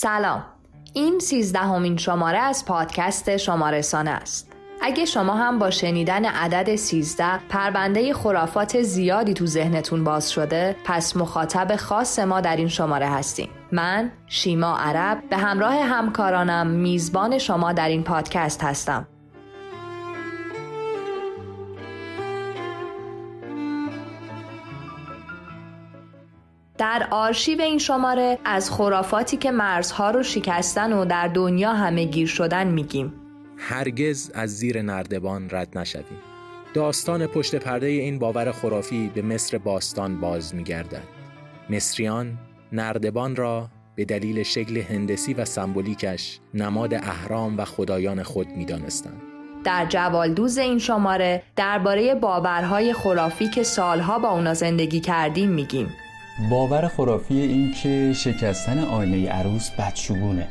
سلام. این سیزدهمین شماره از پادکست شمارسانه است. اگه شما هم با شنیدن عدد 13 پرونده خرافات زیادی تو ذهنتون باز شده پس مخاطب خاص ما در این شماره هستیم. من شیما عرب به همراه همکارانم میزبان شما در این پادکست هستم. در آرشیو این شماره از خرافاتی که مرزها رو شکستن و در دنیا همه گیر شدن میگیم. هرگز از زیر نردبان رد نشویم. داستان پشت پرده این باور خرافی به مصر باستان باز میگردد. مصریان نردبان را به دلیل شکل هندسی و سمبولیکش نماد اهرام و خدایان خود می‌دانستند. در جوالدوز این شماره درباره باورهای خرافی که سالها با اونا زندگی کردیم میگیم. باور خرافی این که شکستن آینه عروس بدشگونه.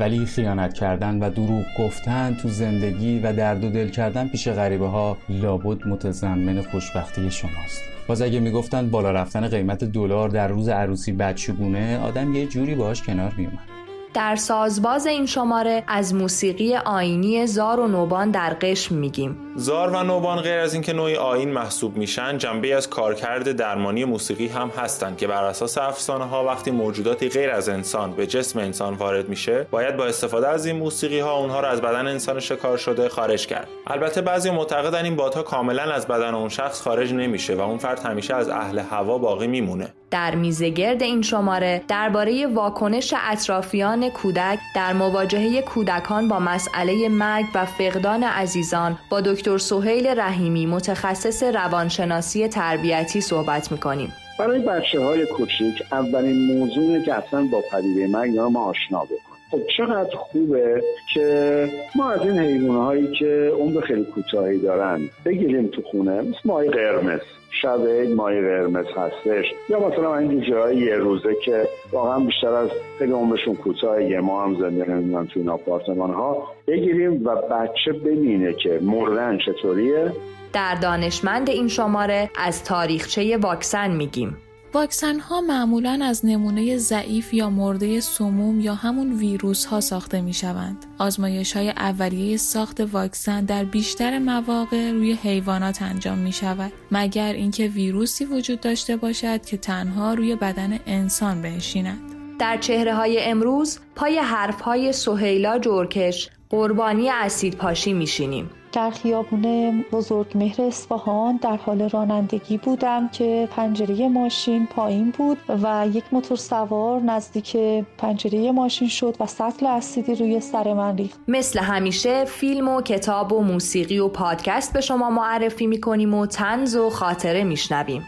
ولی خیانت کردن و دروغ گفتن تو زندگی و درد و دل کردن پیش غریبه ها لابد متضمن خوشبختی شماست. باز اگه می‌گفتن بالا رفتن قیمت دلار در روز عروسی بدشگونه آدم یه جوری باهاش کنار میومد در سازباز این شماره از موسیقی آینی زار و نوبان در قشم میگیم. زار و نوبان غیر از اینکه نوعی آین محسوب میشن جنبه از کارکرد درمانی موسیقی هم هستند که بر اساس افسانه ها وقتی موجوداتی غیر از انسان به جسم انسان وارد میشه باید با استفاده از این موسیقی ها اونها رو از بدن انسان شکار شده خارج کرد. البته بعضی معتقدن این بادها کاملا از بدن اون شخص خارج نمیشه و اون فرد همیشه از اهل هوا باقی میمونه. در میزگرد این شماره درباره واکنش اطرافیان کودک در مواجهه کودکان با مسئله مرگ و فقدان عزیزان با دکتر سهیل رحیمی متخصص روانشناسی تربیتی صحبت می‌کنیم. برای بچه های کوچیک اولین موضوعی که اصلا با پدیده مرگ ما آشنا بکنیم. خب چقدر خوبه که ما از این حیوانه هایی که عمر خیلی کوتاهی دارن بگیریم تو خونه مثل ماهی قرمز. شب عید ماهی قرمز هستش. یا مثلا این جاهای یه روزه که واقعا بیشتر از خیلی عمرشون کوتاهه ما هم زنده نمی‌دونم تو این آپارتمان ها بگیریم و بچه ببینه که مردن چطوریه. در دانشمند این شماره از تاریخچه واکسن میگیم. واکسن ها معمولا از نمونه ضعیف یا مرده سموم یا همون ویروس ها ساخته می شوند. آزمایش های اولیه ساخت واکسن در بیشتر مواقع روی حیوانات انجام می شود مگر اینکه ویروسی وجود داشته باشد که تنها روی بدن انسان بنشیند. در چهره های امروز پای حرف های سهیلا جورکش قربانی اسید پاشی میشینیم. در خیابون بزرگ مهر اصفهان در حال رانندگی بودم که پنجره ماشین پایین بود و یک موتور سوار نزدیک پنجره ماشین شد و سطل اسیدی روی سر من ریخت. مثل همیشه فیلم و کتاب و موسیقی و پادکست به شما معرفی می‌کنیم و تنز و خاطره میشنویم.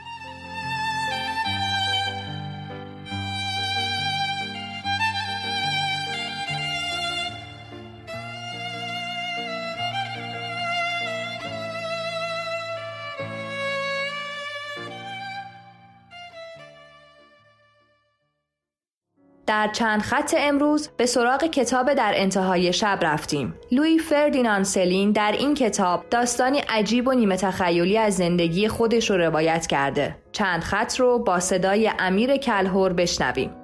در چند خط امروز به سراغ کتاب در انتهای شب رفتیم. لویی فردیناند سلین در این کتاب داستانی عجیب و نیمه تخیلی از زندگی خودش رو روایت کرده. چند خط رو با صدای امیر کلهور بشنویم.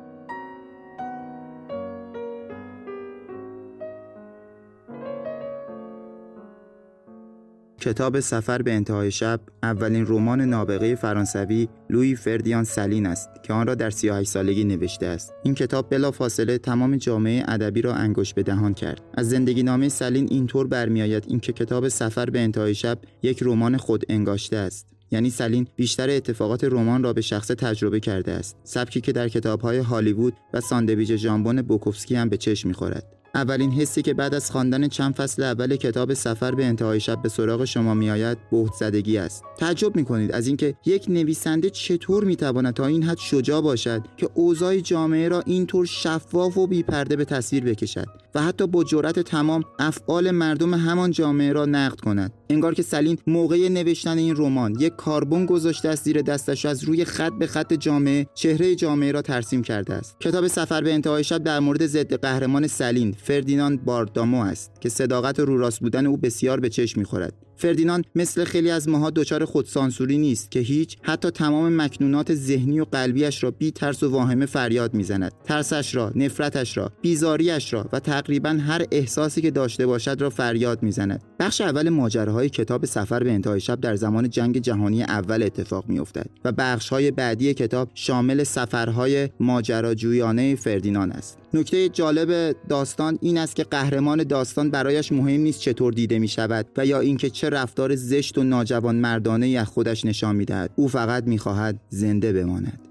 کتاب سفر به انتهای شب اولین رمان نابغه فرانسوی لویی فردینان سلین است که آن را در 38 سالگی نوشته است. این کتاب بلافاصله تمام جامعه ادبی را انگشت به دهان کرد. از زندگی نامه سلین اینطور برمیآید اینکه کتاب سفر به انتهای شب یک رمان خود انگاشته است. یعنی سلین بیشتر اتفاقات رمان را به شخصه تجربه کرده است. سبکی که در کتابهای هالیوود و ساندویچ ژامبون بوکوفسکی هم به چشم می‌خورد. اولین حسی که بعد از خواندن چند فصل اول کتاب سفر به انتهای شب به سراغ شما میآید بهت زدگی است. تعجب می‌کنید از اینکه یک نویسنده چطور می‌تواند تا این حد شجاع باشد که اوضاع جامعه را اینطور شفاف و بیپرده به تصویر بکشد و حتی با جرأت تمام افعال مردم همان جامعه را نقد کند. انگار که سلین موقع نوشتن این رمان یک کاربن گذاشته است زیر دستش از روی خط به خط جامعه چهره جامعه را ترسیم کرده است. کتاب سفر به انتهای شب در مورد ضد قهرمان سلین فردیناند باردامو است که صداقت و رو راست بودن او بسیار به چشم می‌خورد. فردیناند مثل خیلی از ماها دچار خودسانسوری نیست که هیچ حتی تمام مکنونات ذهنی و قلبیش را بی ترس و واهمه فریاد می‌زند. ترسش را نفرتش را بیزاریش را و تقریبا هر احساسی که داشته باشد را فریاد می‌زند. بخش اول ماجراهای کتاب سفر به انتهای شب در زمان جنگ جهانی اول اتفاق میافتد و بخشهای بعدی کتاب شامل سفرهای ماجراجویانه فردینان است. نکته جالب داستان این است که قهرمان داستان برایش مهم نیست چطور دیده می شود و یا اینکه چه رفتار زشت و ناجوان مردانه از خودش نشان می دهد. او فقط می خواهد زنده بماند.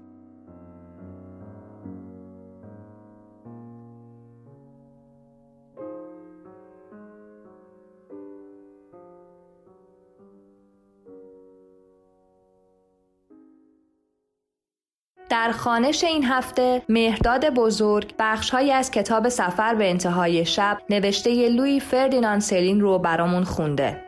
در خانش این هفته مهرداد بزرگ بخشهایی از کتاب سفر به انتهای شب نوشته لوی فردیناند سلین رو برامون خونده.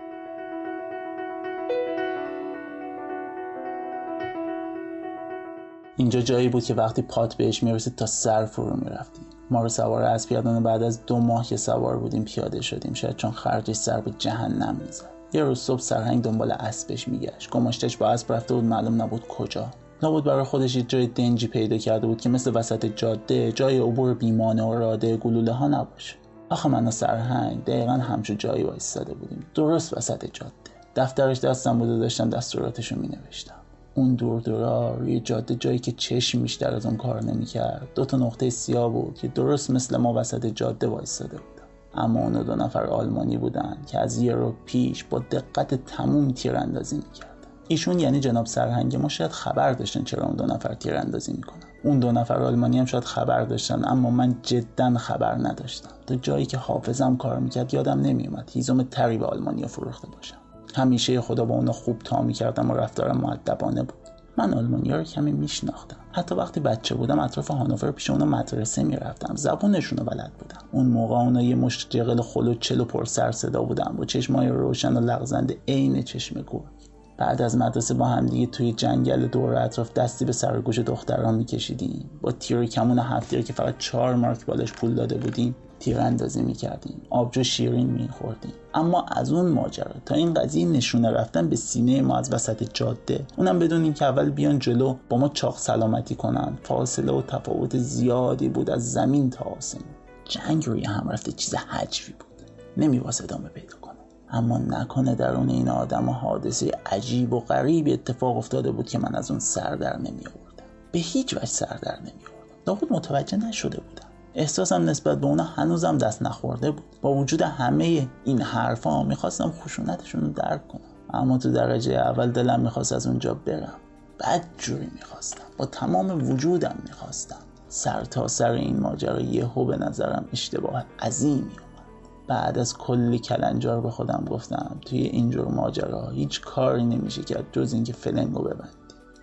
اینجا جایی بود که وقتی پات بهش می‌رسید تا سر فرو می‌رفتیم ما رو سوار از پیادان بعد از دو ماه که سوار بودیم پیاده شدیم. شاید چون خرجش سر به جهنم می‌زد. یه روز صبح سرهنگ دنبال اسبش میگشت. گماشتش با اسب رفته بود معلوم نبود کجا. نبود برای خودش یه جای دنجی پیدا کرده بود که مثل وسط جاده جای عبور بیمانه و راده گلوله ها نباشه. آخه من و سرهنگ دقیقا همچون جایی وایستاده بودیم. درست وسط جاده. دفترش دستم و داشتم دستوراتش رو می نوشتم اون دور دورا روی جاده جایی که چشم بیشتر از اون کار نمی‌کرد. دو تا نقطه سیاه بود که درست مثل ما وسط جاده وایستاده بود اما اون دو نفر آلمانی بودن که از یه رو پیش با دقت تموم تیراندازی می‌کرد ایشون یعنی جناب سرهنگ ما شاید خبر داشتن چرا اون دو نفر تیراندازی می‌کنن. اون دو نفر آلمانی هم شاید خبر داشتن اما من جدا خبر نداشتم. تا جایی که حافظم کار می‌کرد یادم نمیومد هیزم تری به آلمانیا فروخته باشم همیشه خدا با اونا خوب تا می‌کردم و رفتار معدبانه بود. من آلمانیا رو کمی میشناختم. حتی وقتی بچه بودم اطراف هانوفر پیش اونا مدرسه می‌رفتم. زبونشون رو بلد بودم. اون موقع اونا یه مشت جغل خلو چل پر سر صدا بودم با چشمای روشن و لغزنده عین چشم گرگ بعد از مدرسه با همدیگه توی جنگل دور اطراف دستی به سر گوش دختران میکشیدیم. با تیر کمون هفته که فقط چهار مارک بالش پول داده بودیم تیر اندازی می‌کردیم. آبجو شیرین میخوردیم. اما از اون ماجرا تا این قضیه نشونه رفتن به سینه ما از وسط جاده. اونم بدونیم که اول بیان جلو با ما چاق سلامتی کنن. فاصله و تفاوت زیادی بود از زمین تا آسمون. جنگ روی هم رفته چیز حجوی بود. نمیواسه ادامه پیدا اما نکنه درون این آدم و حادثه عجیب و غریب اتفاق افتاده بود که من از اون سر در نمی آوردم. به هیچ وجه سر در نمی آوردم. متوجه نشده بودم. احساسم نسبت به اونا هنوزم دست نخورده بود. با وجود همه این حرفا می‌خواستم خشونتشون رو درک کنم. اما تو درجه اول دلم می‌خواست از اونجا برم. بد جوری می‌خواستم. با تمام وجودم می‌خواستم. سر تا سر این ماجرا یهو به نظرم اشتباه عظیمی بعد از کلی کلنجار به خودم گفتم توی اینجور ماجرا هیچ کاری نمیشه کرد جز اینکه فلنگو ببندی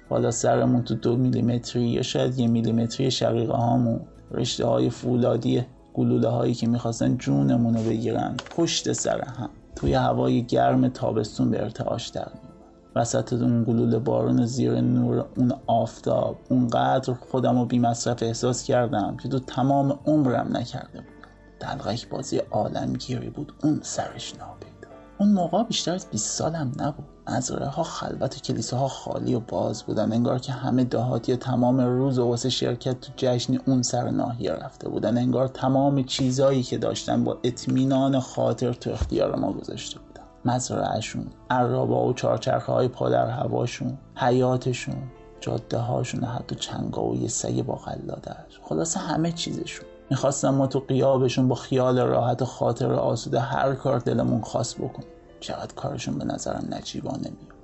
حالا سرمون تو دو میلیمتری یا شاید یه میلیمتری شقیقه هامون رشته های فولادی گلوله هایی که می‌خواستن جونمون رو بگیرن پشت سر هم توی هوای گرم تابستون به ارتعاش در وسط اون گلوله بارون زیر نور اون آفتاب اونقدر خودم رو بی مصرف احساس کردم که تو تمام عمرم نکرده بود دلغک بازی عالمگیری بود. اون سرش ناپیدا اون موقع بیشتر از 20 سالم نبود. مزرعه ها خلوت و کلیساها خالی و باز بودن. انگار که همه دهاتی تمام روز و واسه شرکت تو جشن اون سر ناحیه رفته بودن. انگار تمام چیزایی که داشتن با اطمینان خاطر تو اختیار ما گذاشته بودن. مزرعهشون عرابا و چارچرخه های پا در هواشون حیاتشون جاده هاشون حتی چنگا و یه سگ با خلاصه همه چیزشون. می‌خواستم ما تو قیابشون با خیال راحت و خاطر آسوده هر کار دلمون خواست بکنیم. چقدر کارشون به نظرم نجیبانه میومد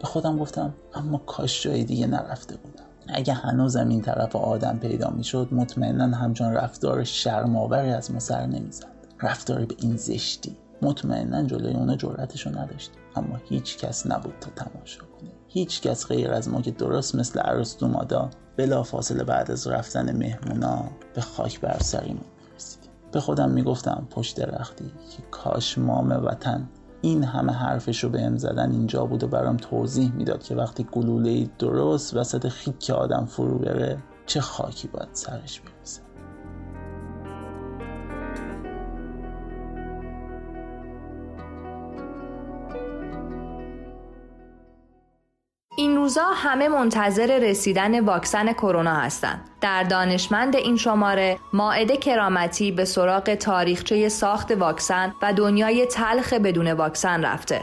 به خودم گفتم اما کاش جای دیگه نرفته بودم. اگه هنوزم این طرف آدم پیدا می‌شد مطمئنا همچون رفتار شرماوری از ما سر نمی‌زد. رفتاری به این زشتی. مطمئنا جلوی اونا جرأتشو نداشت اما هیچ کس نبود تا تماشا کنه. هیچ کس غیر از ما که درست مثل ارسطو مادا بلا فاصله بعد از رفتن مهمونا به خاک بر سریمون رسیدیم به خودم می‌گفتم پشت درختی که کاش مام وطن این همه حرفش رو بهم زدن اینجا بود و برام توضیح می‌داد که وقتی گلوله درست وسط خیک آدم فرو بره چه خاکی باید سرش برسه روزا همه منتظر رسیدن واکسن کرونا هستند. در دانشمند این شماره ماعده کرامتی به سراغ تاریخچه ساخت واکسن و دنیای تلخ بدون واکسن رفته.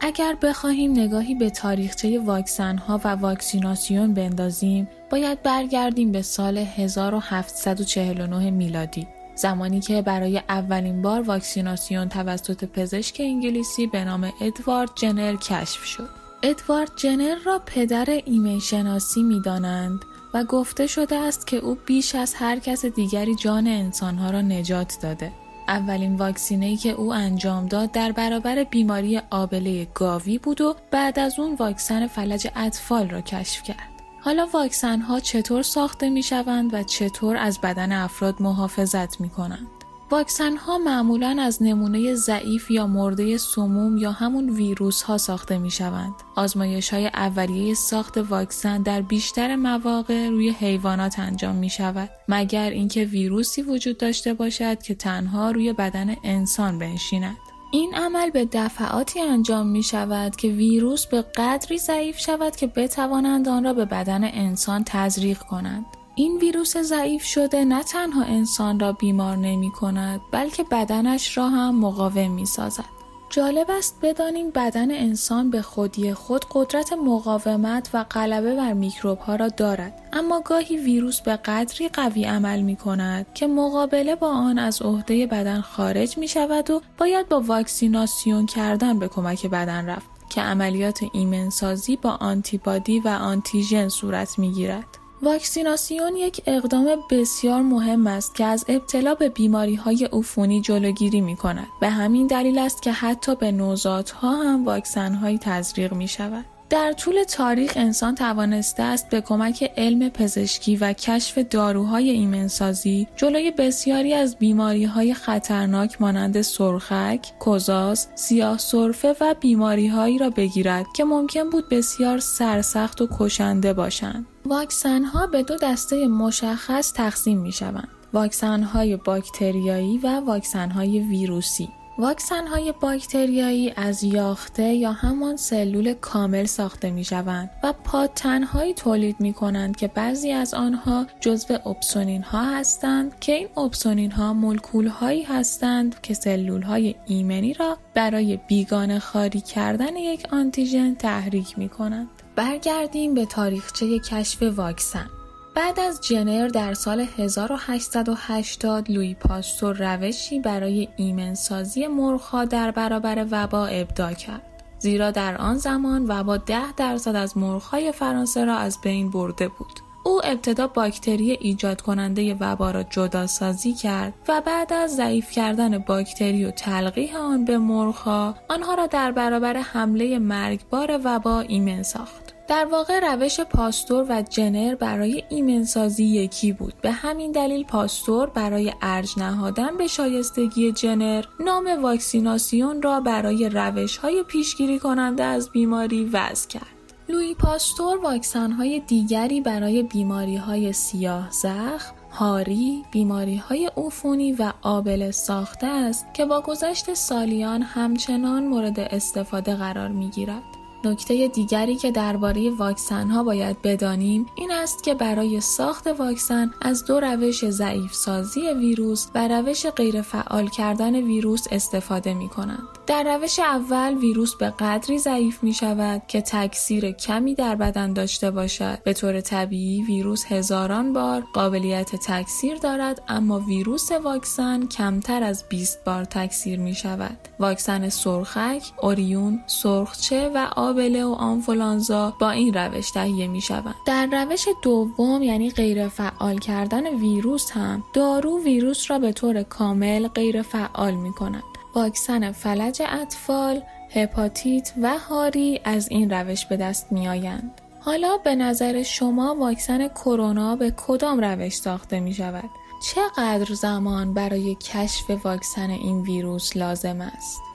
اگر بخواهیم نگاهی به تاریخچه واکسن ها و واکسیناسیون بندازیم باید برگردیم به سال 1749 میلادی زمانی که برای اولین بار واکسیناسیون توسط پزشک انگلیسی به نام ادوارد جنر کشف شد. ادوارد جنر را پدر ایمن شناسی می دانند و گفته شده است که او بیش از هر کس دیگری جان انسانها را نجات داده. اولین واکسینه‌ای که او انجام داد در برابر بیماری آبله گاوی بود و بعد از اون واکسن فلج اطفال را کشف کرد. حالا واکسن ها چطور ساخته می شوند و چطور از بدن افراد محافظت می کنند؟ واکسن ها معمولا از نمونه ضعیف یا مرده سموم یا همون ویروس ها ساخته می شوند. آزمایش های اولیه ساخت واکسن در بیشتر مواقع روی حیوانات انجام می شود مگر اینکه ویروسی وجود داشته باشد که تنها روی بدن انسان بنشیند. این عمل به دفعاتی انجام می شود که ویروس به قدری ضعیف شود که بتوانند آن را به بدن انسان تزریق کنند. این ویروس ضعیف شده نه تنها انسان را بیمار نمی کند بلکه بدنش را هم مقاوم می سازد. جالب است بدانیم بدن انسان به خودی خود قدرت مقاومت و غلبه بر میکروب ها را دارد اما گاهی ویروس به قدری قوی عمل می کند که مقابله با آن از عهده بدن خارج می شود و باید با واکسیناسیون کردن به کمک بدن رفت که عملیات ایمنسازی با آنتیبادی و آنتیژن صورت می گیرد. واکسیناسیون یک اقدام بسیار مهم است که از ابتلا به بیماری های عفونی جلوگیری می کند. به همین دلیل است که حتی به نوزادها هم واکسن های تزریق می شود. در طول تاریخ انسان توانسته است به کمک علم پزشکی و کشف داروهای ایمنسازی جلوی بسیاری از بیماری های خطرناک مانند سرخک، کوزاز، سیاه سرفه و بیماری هایی را بگیرد که ممکن بود بسیار سرسخت و کشنده باشند. واکسن ها به دو دسته مشخص تقسیم می شوند. واکسن های باکتریایی و واکسن های ویروسی. واکسن های باکتریایی از یاخته یا همان سلول کامل ساخته می شوند و پادتنهایی تولید می کنند که بعضی از آنها جزو اپسونین ها هستند که این اپسونین ها مولکول هایی هستند که سلول های ایمنی را برای بیگانه خاری کردن یک آنتیژن تحریک می کنند. برگردیم به تاریخچه کشف واکسن. بعد از جنر در سال 1880 لوی پاستور روشی برای ایمنسازی مرغها در برابر وبا ابدا کرد. زیرا در آن زمان وبا ده درصد از مرغهای فرانسه را از بین برده بود. او ابتدا باکتری ایجاد کننده وبا را جدا سازی کرد و بعد از ضعیف کردن باکتری و تلقیح آن به مرغها آنها را در برابر حمله مرگبار وبا ایمن ساخت. در واقع روش پاستور و جنر برای ایمنسازی یکی بود به همین دلیل پاستور برای ارج نهادن به شایستگی جنر نام واکسیناسیون را برای روش های پیشگیری کننده از بیماری وضع کرد لوی پاستور واکسن های دیگری برای بیماری های سیاه زخم هاری، بیماری های عفونی و آبل ساخته است که با گذشت سالیان همچنان مورد استفاده قرار می گیرد. نکته دیگری که درباره واکسن ها باید بدانیم این است که برای ساخت واکسن از دو روش ضعیف سازی ویروس و روش غیرفعال کردن ویروس استفاده می کنند. در روش اول ویروس به قدری ضعیف می شود که تکثیر کمی در بدن داشته باشد. به طور طبیعی ویروس هزاران بار قابلیت تکثیر دارد اما ویروس واکسن کمتر از 20 بار تکثیر می شود. واکسن سرخک، اوریون، سرخچه و آبله و آنفولانزا با این روش تهیه می شوند. در روش دوم یعنی غیر فعال کردن ویروس هم دارو ویروس را به طور کامل غیر فعال می کند. واکسن فلج اطفال، هپاتیت و هاری از این روش به دست می آیند. حالا به نظر شما واکسن کرونا به کدام روش ساخته می شود؟ چقدر زمان برای کشف واکسن این ویروس لازم است؟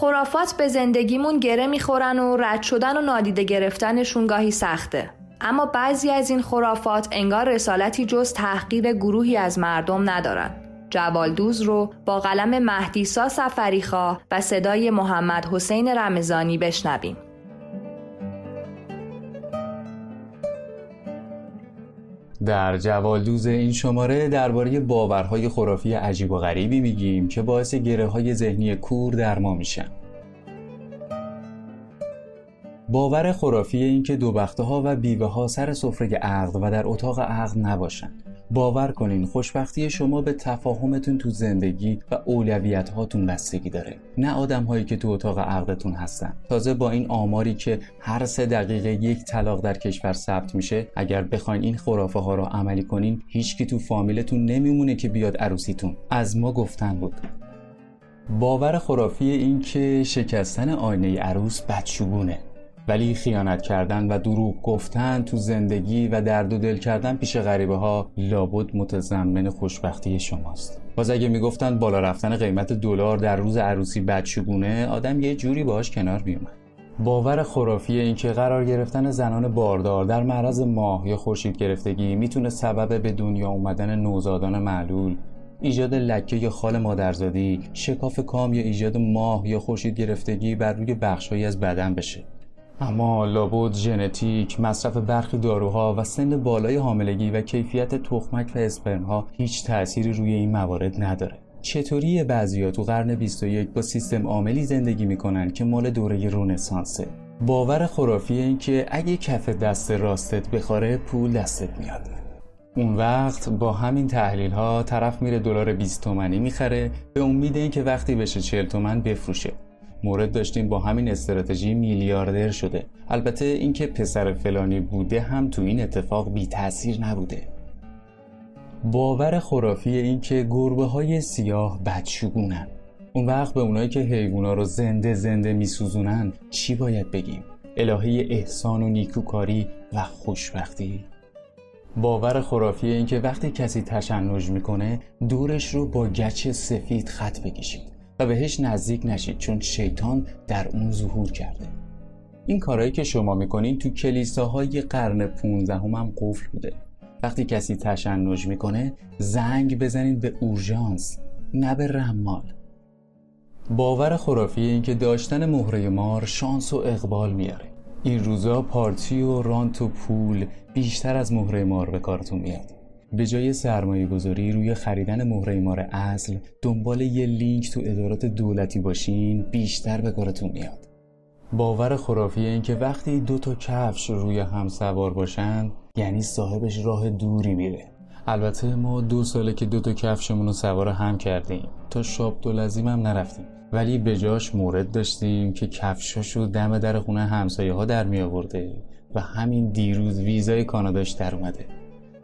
خرافات به زندگیمون گره می‌خورن و رد شدن و نادیده گرفتنشون گاهی سخته. اما بعضی از این خرافات انگار رسالتی جز تحقیر گروهی از مردم ندارن. جوالدوز رو با قلم مهدیسا سفریخا و صدای محمد حسین رمزانی بشنویم. در جوالدوز این شماره درباره باورهای خرافی عجیب و غریبی میگیم که باعث گره های ذهنی کور در ما میشن. باور خرافی این که دو ها و بیوه ها سر سفره عقد و در اتاق عقد نباشن باور کنین خوشبختی شما به تفاهمتون تو زندگی و اولویت هاتون بستگی داره. نه آدم هایی که تو اتاق عقدتون هستن. تازه با این آماری که هر سه دقیقه یک طلاق در کشور ثبت میشه اگر بخواین این خرافه ها رو عملی کنین هیچکی تو فامیلتون نمیمونه که بیاد عروسیتون. از ما گفتن بود. باور خرافی این که شکستن آینه عروس بدشگونه. ولی خیانت کردن و دروغ گفتن تو زندگی و درد و دل کردن پیش غریبه ها لابد متضمن خوشبختی شماست. باز اگه می‌گفتن بالا رفتن قیمت دلار در روز عروسی بدشگونه آدم یه جوری باهاش کنار میومد باور خرافی اینکه قرار گرفتن زنان باردار در معرض ماه یا خورشید گرفتگی می‌تونه سبب به دنیا اومدن نوزادان معلول ایجاد لکه یا خال مادرزادی شکاف کام یا ایجاد ماه یا خورشید گرفتگی بر روی بخشهایی از بدن بشه. اما لابد ژنتیک، مصرف برخی داروها و سن بالای حاملگی و کیفیت تخمک و اسپرمها هیچ تأثیری روی این موارد نداره. چطوری بعضیا تو قرن 21 با سیستم عاملی زندگی می‌کنن که مال دوره رونسانسه؟ باور خرافی این که اگه کف دست راستت بخوره پول دستت میاد. اون وقت با همین تحلیل ها طرف میره دلار 20 تومنی می‌خره به امید اینکه وقتی بشه 40 تومن بفروشه مورد داشتیم با همین استراتژی میلیاردر شده. البته اینکه پسر فلانی بوده هم تو این اتفاق بی تاثیر نبوده. باور خرافی این که گربه های سیاه بدشگونن. اون وقت به اونایی که حیوونا رو زنده زنده میسوزونن چی باید بگیم؟ الهه احسان و نیکوکاری و خوشبختی. باور خرافی این که وقتی کسی تشنج می‌کنه دورش رو با گچ سفید خط بکشید. و بهش نزدیک نشید چون شیطان در اون ظهور کرده. این کارهایی که شما می‌کنین تو کلیساهای قرن 15 هم, هم قفل بوده. وقتی کسی تشنج می‌کنه زنگ بزنید به اورژانس نه به رمال. باور خرافی این که داشتن مهره مار شانس و اقبال میاره. این روزا پارتی و رانت و پول بیشتر از مهره مار به کارتون میاد. به جای سرمایه گذاری روی خریدن مهره مار اصل دنبال یه لینک تو ادارات دولتی باشین بیشتر به کارتون میاد. باور خرافی این که وقتی دو تا کفش روی هم سوار باشن یعنی صاحبش راه دوری میره. البته ما دو ساله که دو تا کفشمون رو سوار هم کردیم. تا شاب دولزیم هم نرفتیم. ولی به جاش مورد داشتیم که کفشاشو دم در خونه همسایه ها در می آورده و همین دیروز ویزای کاناداش در اومده.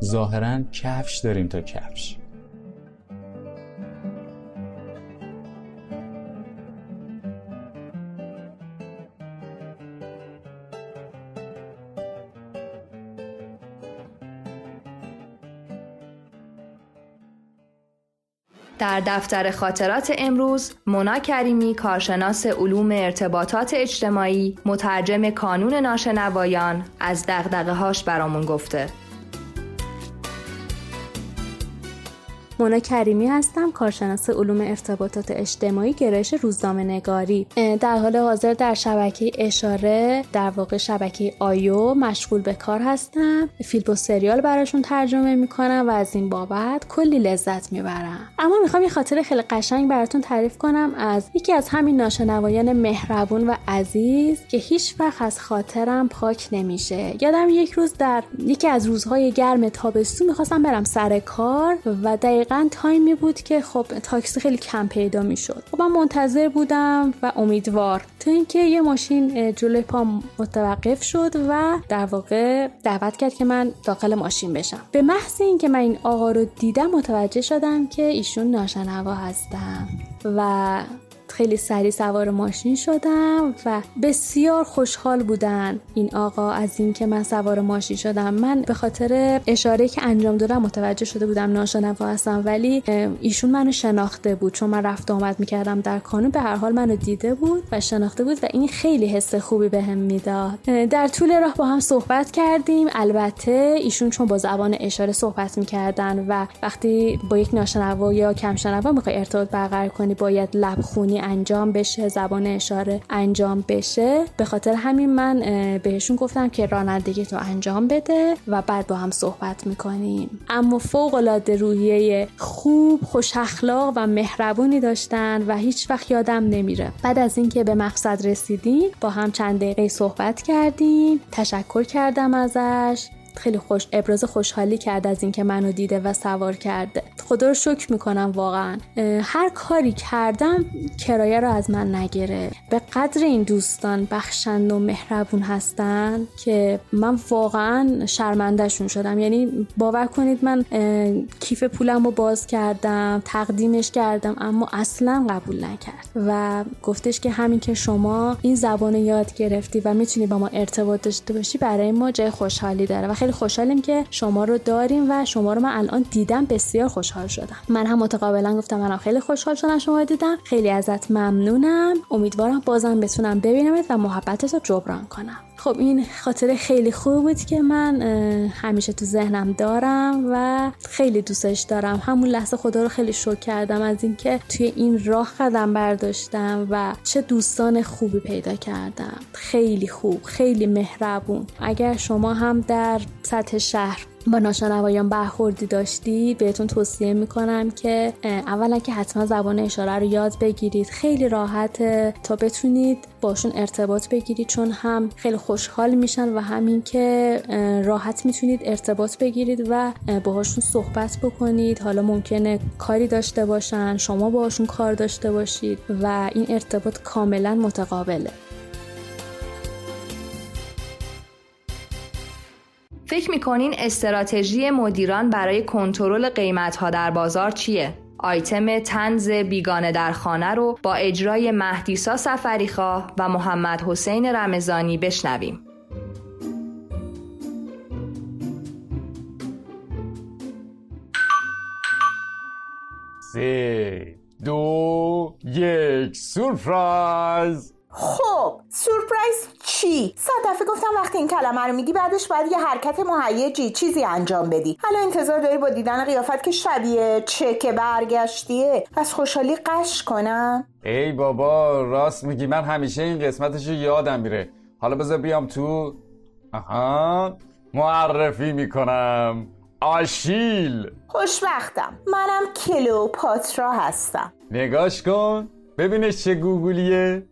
ظاهرا کفش داریم تا کفش. در دفتر خاطرات امروز مونا کریمی کارشناس علوم ارتباطات اجتماعی مترجم کانون ناشنوایان از دغدغه هاش برامون گفته. مونا کریمی هستم کارشناس علوم ارتباطات اجتماعی گرایش روزنامه نگاری در حال حاضر در شبکه اشاره در واقع شبکه آیو مشغول به کار هستم. فیلم و سریال براشون ترجمه می‌کنم و از این بابت کلی لذت می‌برم. اما می‌خوام یه خاطر خیلی قشنگ براتون تعریف کنم از یکی از همین ناشنوایان مهربون و عزیز که هیچ وقت از خاطرم پاک نمیشه. یادم یک روز در یکی از روزهای گرم تابستون می‌خواستم برم سر کار و دقیقا تایمی بود که خب تاکسی خیلی کم پیدا می‌شد. خب من منتظر بودم و امیدوار. تا اینکه یه ماشین جلوی پا متوقف شد و در واقع دعوت کرد که من داخل ماشین بشم. به محض اینکه من این آقا رو دیدم متوجه شدم که ایشون ناشنوا هستم و خیلی سریع سوار ماشین شدم و بسیار خوشحال بودن. این آقا از اینکه من سوار ماشین شدم من به خاطر اشاره که انجام دادم متوجه شده بودم ناشنوا هستم ولی ایشون منو شناخته بود. چون من رفت آمد می‌کردم در کانون به هر حال منو دیده بود و شناخته بود و این خیلی حس خوبی بهم به می‌داد در طول راه با هم صحبت کردیم. البته ایشون چون با زبان اشاره صحبت می‌کردن و وقتی با یک ناشنوا یا کم شنوا می‌خوای ارتباط برقرار کنی باید لبخونی انجام بشه زبان اشاره انجام بشه. به خاطر همین من بهشون گفتم که رانندگی تو انجام بده و بعد با هم صحبت می‌کنیم. اما فوق العاده روحیه خوب خوش اخلاق و مهربونی داشتن و هیچ وقت یادم نمیره. بعد از اینکه به مقصد رسیدیم با هم چند دقیقه صحبت کردیم تشکر کردم ازش. خیلی خوش ابراز خوشحالی کرد از اینکه منو دیده و سوار کرده. خدا رو شکر می‌کنم واقعا. هر کاری کردم کرایه رو از من نگیره به قدر این دوستان بخشند و مهربون هستن که من واقعا شرمندهشون شدم. یعنی باور کنید من کیف پولم رو باز کردم تقدیمش کردم اما اصلا قبول نکرد. و گفتش که همین که شما این زبان یاد گرفتی و می‌تونی با ما ارتباط داشته باشی برای ما جای خوشحالی داره. و خیلی خوشحالیم که شما رو داریم و شما رو من الان دیدم بسیار خوشحال شدم. من هم متقابلا گفتم منم خیلی خوشحال شدم شما دیدم. خیلی ازت ممنونم. امیدوارم بازم بتونم ببینمت و محبتت رو جبران کنم. خب این خاطر خیلی خوب بود که من همیشه تو ذهنم دارم و خیلی دوستش دارم. همون لحظه خدا رو خیلی شکر کردم از اینکه توی این راه قدم برداشتم و چه دوستان خوبی پیدا کردم. خیلی خوب خیلی مهربون. اگر شما هم در سطح شهر با ناشنوایان برخوردی داشتی بهتون توصیه می‌کنم که اولا که حتما زبان اشاره رو یاد بگیرید. خیلی راحته تا بتونید باشون ارتباط بگیرید چون هم خیلی خوشحال میشن و همین که راحت می‌تونید ارتباط بگیرید و باهاشون صحبت بکنید. حالا ممکنه کاری داشته باشن شما باهاشون کار داشته باشید و این ارتباط کاملا متقابله. فکر می‌کنین استراتژی مدیران برای کنترل قیمت ها در بازار چیه؟ آیتم تنز بیگانه در خانه رو با اجرای مهدیسا سفریخواه و محمد حسین رمزانی بشنویم. سه دو یک سورپرایز خب سورپرایز چی؟ صد دفعه گفتم وقتی این کلمه رو میگی بعدش باید یه حرکت مهیجی چیزی انجام بدی. حالا انتظار داری با دیدن قیافت که شبیه چه برگشتیه؟ از خوشحالی قش کنم؟ ای بابا راست میگی. من همیشه این قسمتش رو یادم میره. حالا بذار بیام تو آها. معرفی می‌کنم. آشیل. خوشبختم. منم کلوپاترا هستم. نگاش کن. ببینش چه گوگلیه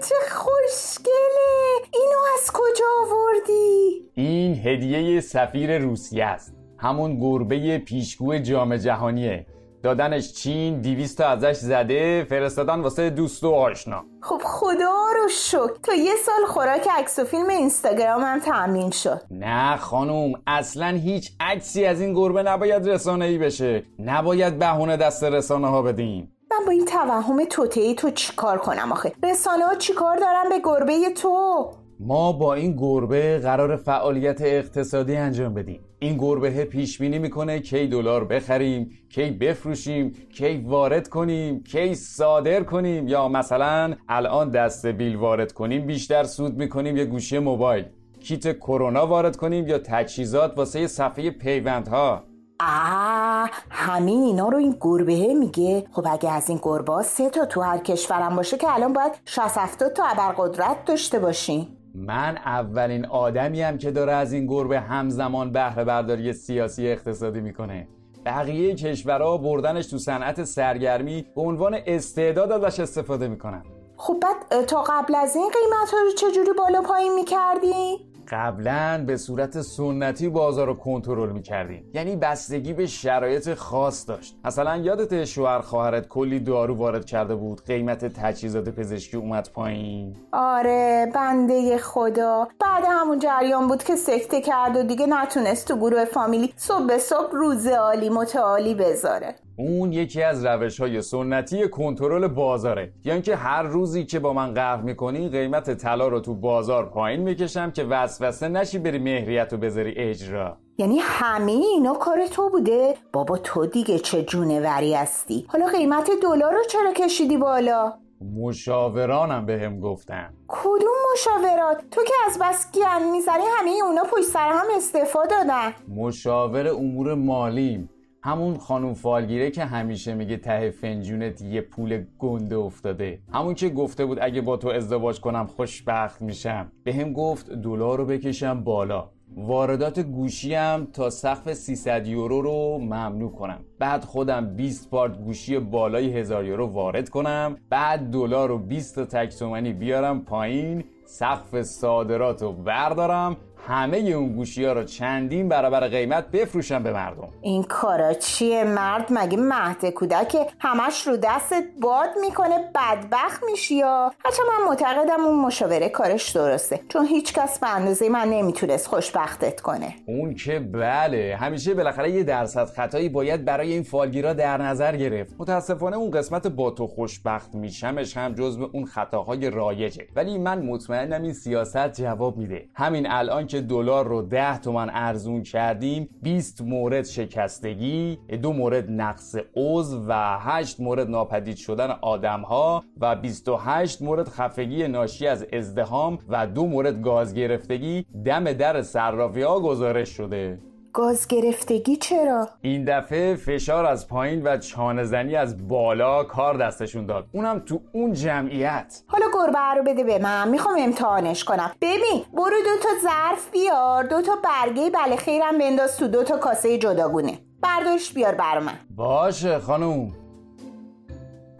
چه خوشگله! اینو از کجا آوردی؟ این هدیه سفیر روسیه است. همون گربه پیشگو جام جهانیه. دادنش چین دیویست ازش زده فرستادن واسه دوست و آشنا. خب خدا رو شکر. تا یه سال خوراک عکس و فیلم اینستاگرام هم تأمین شد. نه خانوم اصلا هیچ عکسی از این گربه نباید رسانه ای بشه. نباید بهونه دست رسانه ها بدیم. من با این توهم توته تو چیکار کنم آخه؟ رسانه ها چیکار دارم به گربه تو؟ ما با این گربه قرار فعالیت اقتصادی انجام بدیم. این گربه پیش بینی می‌کنه کی دلار بخریم کی بفروشیم کی وارد کنیم کی صادر کنیم یا مثلا الان دست بیل وارد کنیم بیشتر سود می‌کنیم یه گوشی موبایل. کیت کرونا وارد کنیم یا تجهیزات واسه صفحه پیوندها. آه همین اینا رو این گربه میگه. خب اگه از این گربه سه تا تو هر کشورم باشه که الان باید 60 تا ابرقدرت داشته باشین من اولین آدمی که داره از این گربه همزمان بهره برداری سیاسی اقتصادی می‌کنه. بقیه کشورها بردنش تو صنعت سرگرمی به عنوان استعداد ازش استفاده می‌کنن. خب بعد تا قبل از این قیمت ها رو چجوری بالا پایین می‌کردی؟ قبلا به صورت سنتی بازار رو کنترل می‌کردیم. یعنی بستگی به شرایط خاص داشت. مثلا یادت شوهر خواهرت کلی دارو وارد کرده بود. قیمت تجهیزات پزشکی اومد پایین. آره بنده خدا. بعد همون جریان بود که سکته کرد و دیگه نتونست تو گروه فامیلی صبح به صبح روز عالی متعالی بذاره. اون یکی از روش های سنتی کنترل بازاره. یعنی که هر روزی که با من قهر می‌کنی قیمت طلا رو تو بازار پایین می‌کشم که وسوسه نشی بری مهریت رو بذاری اجرا. یعنی همه اینا کار تو بوده؟ بابا تو دیگه چه جونوری هستی؟ حالا قیمت دلار رو چرا کشیدی بالا؟ مشاورانم به هم گفتن. کدوم مشاورات؟ تو که از بس گن می‌زنی همه اونا پشت سر هم استعفا دادن. مشاور امور مالیم همون خانوم فالگیره که همیشه میگه ته فنجونت یه پول گنده افتاده. همون که گفته بود اگه با تو ازدواج کنم خوشبخت میشم. به هم گفت دلار رو بکشم بالا. واردات گوشی هم تا سقف 300 یورو رو ممنوع کنم. بعد خودم 20 پارت گوشی بالای 1000 یورو وارد کنم. بعد دلار رو 20 تا تک بیارم پایین. سقف صادرات رو بردارم. همه اون گوشی ها رو چندین برابر قیمت بفروشن به مردم. این کارا چیه مرد؟ مگه مهد کودک همش رو دستت باد می‌کنه بدبخت میشی یا؟ هرچه من معتقدم اون مشاوره کارش درسته چون هیچ کس به اندازه من نمی‌تونست خوشبختت کنه. اون که بله همیشه بالاخره یه درصد خطایی باید برای این فالگیرا در نظر گرفت. متاسفانه اون قسمت با تو خوشبخت میشمش هم جزو اون خطاهای رایجه. ولی من مطمئنم این سیاست جواب میده. همین الان که دلار رو 10 تومن ارزون کردیم 20 مورد شکستگی دو مورد نقص عضو و 8 مورد ناپدید شدن آدم ها و 28 مورد خفگی ناشی از ازدهام و دو مورد گاز گرفتگی. دم در صرافی ها گزارش شده. گاز گرفتگی چرا؟ این دفعه فشار از پایین و چانه زنی از بالا کار دستشون داد. اونم تو اون جمعیت. حالا گربه رو بده به من. می‌خوام امتحانش کنم. ببین برو دو تا ظرف بیار دو تا برگه بله خیرم بنداز تو دو تا کاسه جداگونه. برداشت بیار بر من. باشه خانوم.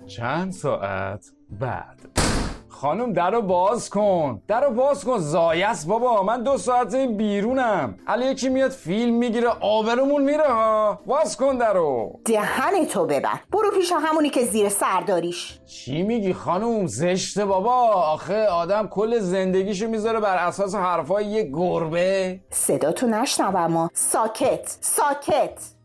چند ساعت بعد. خانم در رو باز کن. در رو باز کن. زایست بابا من دو ساعت این بیرونم. علی یکی میاد فیلم می‌گیره آبرمون میره ها. باز کن در رو. دهن تو ببر. برو پیش همونی که زیر سرداریش چی میگی خانم؟ زشته بابا. آخه آدم کل زندگیشو می‌ذاره بر اساس حرفای یه گربه. صدا تو نشنوم ساکت ساکت.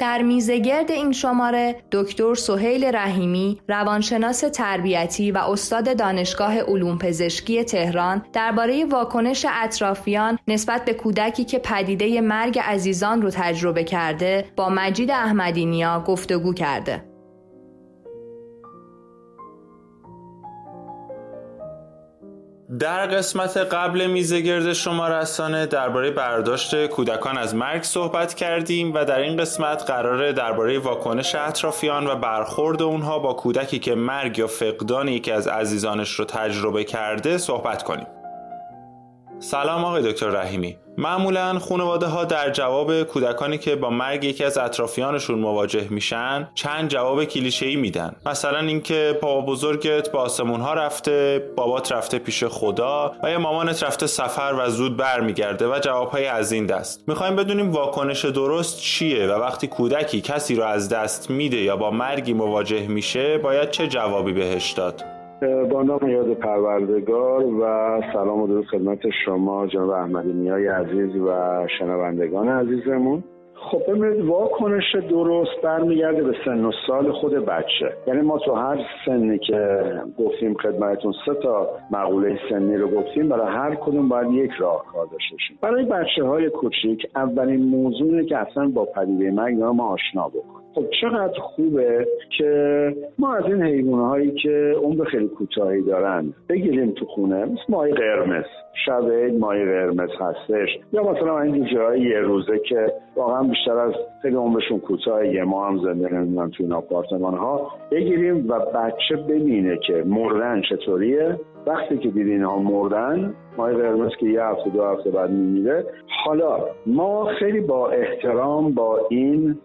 در میزگرد این شماره دکتر سهیل رحیمی روانشناس تربیتی و استاد دانشگاه علوم پزشکی تهران درباره واکنش اطرافیان نسبت به کودکی که پدیده مرگ عزیزان رو تجربه کرده با مجید احمدینیا گفتگو کرده. در قسمت قبل میزه گرد شما رسانه درباره برداشت کودکان از مرگ صحبت کردیم و در این قسمت قراره درباره واکنش اطرافیان و برخورد اونها با کودکی که مرگ یا فقدان یکی از عزیزانش رو تجربه کرده صحبت کنیم. سلام آقای دکتر رحیمی معمولا خانواده ها در جواب کودکانی که با مرگ یکی از اطرافیانشون مواجه میشن چند جواب کلیشه ای میدن. مثلا اینکه بابا بزرگت با آسمون ها رفته بابات رفته پیش خدا و یا مامانت رفته سفر و زود برمیگرده و جوابهای از این دست. می‌خوایم بدونیم واکنش درست چیه و وقتی کودکی کسی رو از دست میده یا با مرگی مواجه میشه باید چه جوابی بهش داد؟ با نام یاد پروردگار و سلام و درود خدمت شما جناب احمدی نیای عزیز و شنوندگان عزیزمون. خب ببینید واکنش درست برمیگرده به سن و سال خود بچه. یعنی ما تو هر سنی که گفتیم خدمتتون سه تا مقوله سنی رو گفتیم برای هر کدوم باید یک راهکار داشته باشیم. برای بچه های کوچیک اولین موضوعی که اصلا با پدیده مرگ ما آشنا بکنیم خب چقدر خوبه که ما از این حیوانه هایی که عمر خیلی کوتاهی دارن بگیریم تو خونه مثل ماهی قرمز. شب ماهی قرمز هستش. یا مثلا این جوجه یه روزه که واقعا بیشتر از خیلی عمرشون کوتاه یه ما هم زنده نمی‌دونم تو این آپارتمان ها بگیریم و بچه ببینه که مردن چطوریه. وقتی که دیدین اینها مردن ماهی قرمز که یه هفته دو هفته بعد میمیره. حالا ما خیلی با احترام با این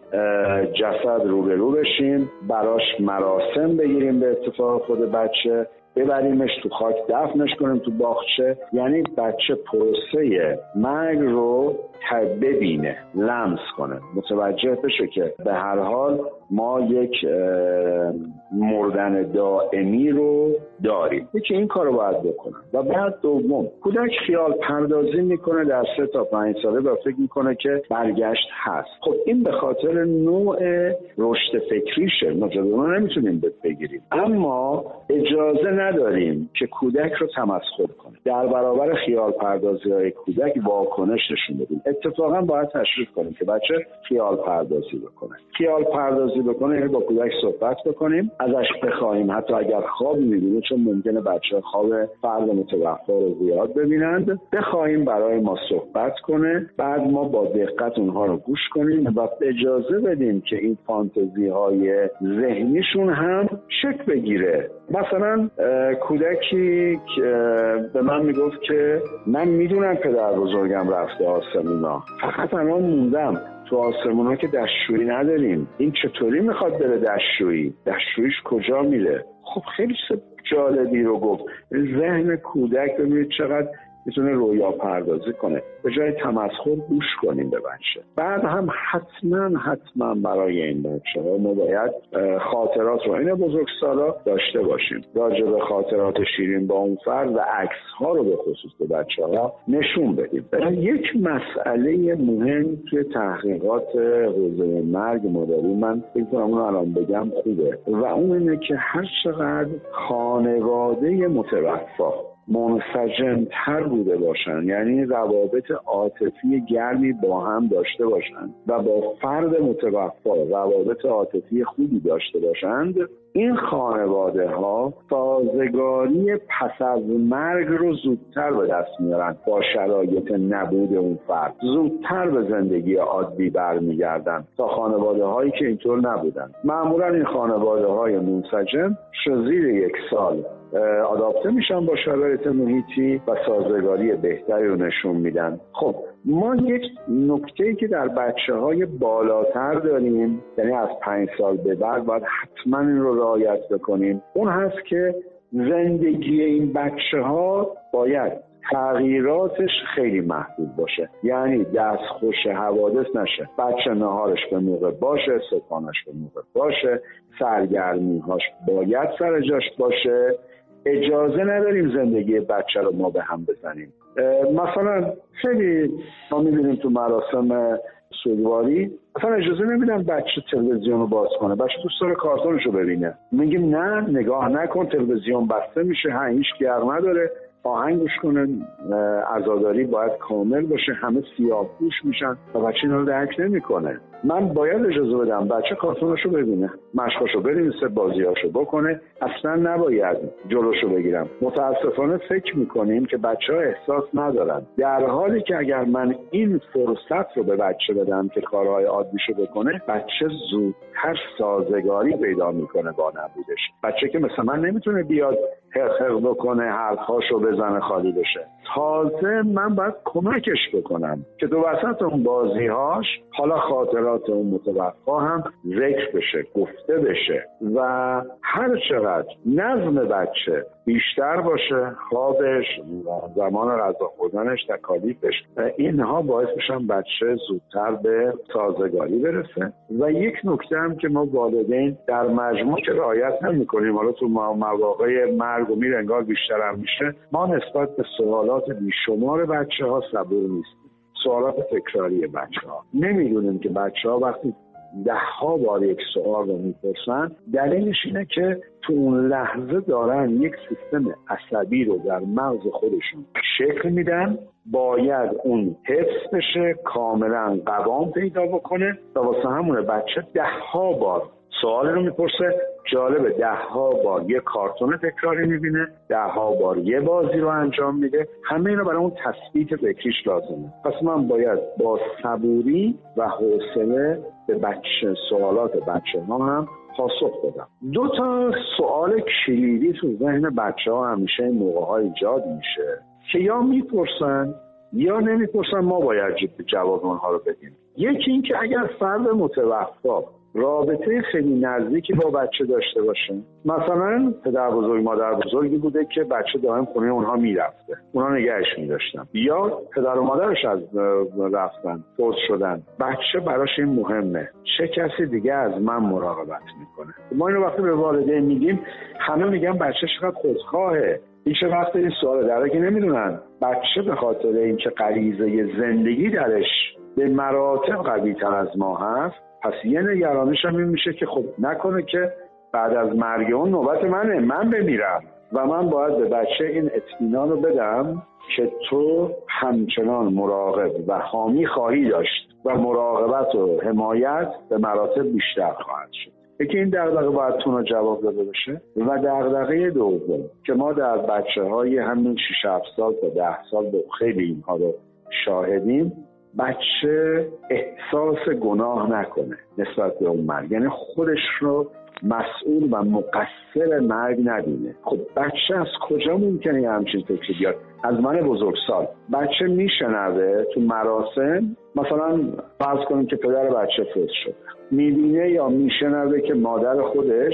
جسد روبرو بشیم براش مراسم بگیریم به اتفاق خود بچه ببریمش تو خاک دفنش کنیم تو باغچه. یعنی بچه پروسه مرگ رو ببینه لمس کنه. متوجه بشه که به هر حال ما یک مردن دائمی رو داریم. یکی این کار رو باید بکنن و بعد دوم کودک خیال پردازی می‌کنه در سه تا پنج ساله و فکر می‌کنه که برگشت هست. خب این به خاطر نوع رشد فکریشه. ما نمی‌تونیم بگیریم. اما اجازه نداریم که کودک رو تمسخر کنه. در برابر خیال پردازی های کودک واکنش نشون بدیم اتفاقا باید تشریف کنیم که بچه خیال پردازی بکنه. خیال پردازی بکنه یعنی با کودک صحبت بکنیم ازش بخواهیم حتی اگر خواب می‌بینه چون ممکنه بچه خواب فرد متوفا رو زیاد ببینند. بخواهیم برای ما صحبت کنه. بعد ما با دقت اونها رو گوش کنیم و اجازه بدیم که این فانتزی های ذهنیشون هم شک بگیره. مثلا کودکی به من می‌گفت که من می‌دونم پدر بزرگم رفته آسمونا فقط الان موندم. تو آسمون ها که دستشویی نداریم. این چطوری می‌خواد بره دستشویی؟ دستشوییش کجا میره؟ خب خیلی جالبی رو گفت. ذهن کودک ببینید چقدر می‌تونه رویا پردازی کنه. به جای تمسخر گوش کنیم به بچه. بعد هم حتما حتما برای این بچه ها ما باید خاطرات رو این بزرگسالا داشته باشیم. راجع به خاطرات شیرین با اون فرد و عکس ها رو به خصوص به بچه ها نشون بدیم. یک مسئله مهم توی تحقیقات حوزه مرگ مادری من فکر کنم اون الان بگم خوبه. و اون اینه که هر چقدر خانواده متوفا منسجم تر بوده باشند یعنی روابط عاطفی گرمی با هم داشته باشند و با فرد متوفا روابط عاطفی خوبی داشته باشند. این خانواده ها سازگاری پس از مرگ رو زودتر به دست میارن. با شرایط نبود اون فرد. زودتر به زندگی عادی برمیگردن تا خانواده هایی که اینطور نبودن. معمولا این خانواده های منسجم زیر یک سال آداپته میشن با شرایط محیطی و سازگاری بهتری رو نشون میدن. خب ما یک نکته که در بچه های بالاتر داریم یعنی از پنج سال به بعد باید حتما این رو رعایت بکنیم. اون هست که زندگی این بچه ها باید تغییراتش خیلی محدود باشه. یعنی دست خوش حوادث نشه. بچه نهارش به موقع باشه سکانش به موقع باشه سرگرمیهاش باید سر جاش باشه. اجازه نداریم زندگی بچه رو ما به هم بزنیم. مثلا خیلی ما می‌بینیم تو مراسم سوگواری اصلا اجازه نمیدن بچه تلویزیون رو باز کنه. بچه دوست داره کارتونش رو ببینه. میگیم نه نگاه نکن تلویزیون بسته میشه ها هیچ گرم نداره. آهنگ گوش کنه عزاداری باید کامل باشه همه سیاه میشن و بچه اینا رو درک نمی‌کنه. من باید اجازه بدم بچه کارتونشو ببینه مشقاشو بنویسه بازیاشو بکنه. اصلا نباید جلوشو بگیرم. متاسفانه فکر می‌کنیم که بچه ها احساس ندارن. در حالی که اگر من این فرصت رو به بچه بدم که کارهای عادیشو بکنه بچه زودتر سازگاری پیدا می‌کنه با نبودش. بچه که مثل من نمی‌تونه بیاد حرخ بکنه حرفهاشو بزنه خالی بشه. تازه من باید کمکش بکنم که تو وسط اون بازیهاش حالا خاطرات اون متوفا هم ذکر بشه گفته بشه. و هر چقدر نظم بچه بیشتر باشه خوابش زمان غذا خوردنش تکالیفش اینها باعث میشن بچه زودتر به سازگاری برسه. و یک نکته هم که ما والدین در مجموع که رعایت نمی‌کنیم حالا تو مواقع مرگ و میر انگار بیشتر هم میشه ما نسبت به سوالات بیشمار بچه ها صبور نیستیم. سوالات تکراری بچه ها نمی‌دونیم که بچه ها وقتی ده ها بار یک سوال رو می‌پرسن دلیلش اینه که تو اون لحظه دارن یک سیستم عصبی رو در مغز خودشون شکل میدن. باید اون حفظ بشه کاملا قوام پیدا بکنه و واسه همونه بچه ده ها بار سوال رو می‌پرسه. جالبه. ده ها بار یه کارتون تکراری می‌بینه ده ها بار یه بازی رو انجام میده. همه اینا برای اون تثبیت فکریش لازمه. پس من باید با صبوری و حوصله به بچه سوالات بچه ها هم پاسخ بدم. دو تا سوال کلیدی تو ذهن بچه ها همیشه این موقع ها ایجاد میشه. که یا می‌پرسن یا نمی‌پرسن ما باید جواب اونها رو بدیم. یکی اینکه اگر فرد متوفا رابطه خیلی نزدیکی با بچه داشته باشه. مثلا پدر بزرگ مادر بزرگی بوده که بچه دائم خونه اونها می‌رفته. اونها نگهش میداشتن. یا پدر و مادرش از رفتن فوت شدن. بچه براش این مهمه. چه کسی دیگه از من مراقبت می‌کنه؟ ما اینو وقتی به والدین میگیم همه میگن بچه چقدر خودخواهه. هیچ وقت این سوال در که نمی‌دونن. بچه به خاطر اینکه غریزه زندگی درش به مراتب قوی تر از ما هست پس یه نگرانش هم این میشه که خب نکنه که بعد از مرگ اون نوبت منه. من بمیرم و من باید به بچه این اطمینان رو بدم که تو همچنان مراقب و حامی خواهی داشت و مراقبت و حمایت به مراتب بیشتر خواهد شد. یکی این دغدغه باید تون جواب داده بشه و دغدغه دوم که ما در بچه های همین 6 7 سال تا 10 سال به خیلی اینها رو شاهدیم. بچه احساس گناه نکنه نسبت به اون مرگ یعنی خودش رو مسئول و مقصر مرگ ندینه خب بچه از کجا ممکنه یه همچین فکری بیاد؟ از من بزرگسال. بچه میشنوه تو مراسم؟ مثلا فرض کنیم که پدر بچه فوت شده می‌بینه یا میشنوه که مادر خودش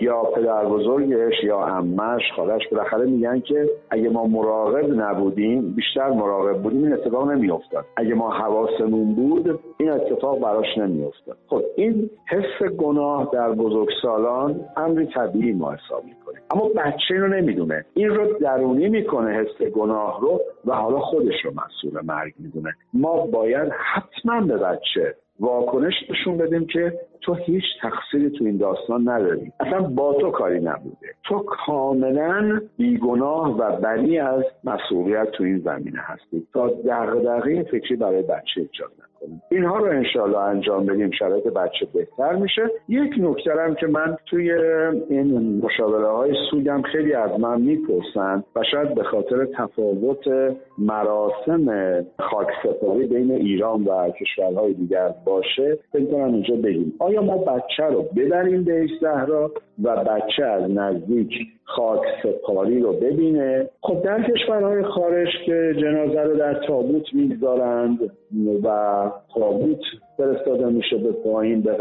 یا پدر بزرگش یا امش خالش بالاخره میگن که اگه ما مراقب نبودیم بیشتر مراقب بودیم این اتفاق نمیافتاد. اگه ما حواسمون بود این اتفاق براش نمیافتاد. خب این حس گناه در بزرگسالان امری طبیعی ما حساب می‌کنیم اما بچه اینو نمی‌دونه. این رو درونی می‌کنه حس گناه رو و حالا خودش رو مسئول مرگ می‌دونه. ما باید حتما به بچه واکنش نشون بدیم که تو هیچ تقصیری تو این داستان نداری. اصلا با تو کاری نبوده. تو کاملا بیگناه و بری از مسئولیت تو این زمینه هستی. تا دغدغه فکری برای بچه ایجاد اینها رو انشالله انجام بدیم شرایط بچه بهتر میشه. یک نکته هم که من توی این مشاوره های سوگم خیلی از من می‌پرسن و شاید به خاطر تفاوت مراسم خاکسپاری بین ایران و کشورهای دیگر باشه فکر کنم اینجا بگیم. آیا ما بچه رو ببریم به زهرا و بچه از نزدیک خاک سپاری رو ببینه. خب در کشورهای خارج که جنازه رو در تابوت می‌گذارند و تابوت فرستاده میشه به پایین به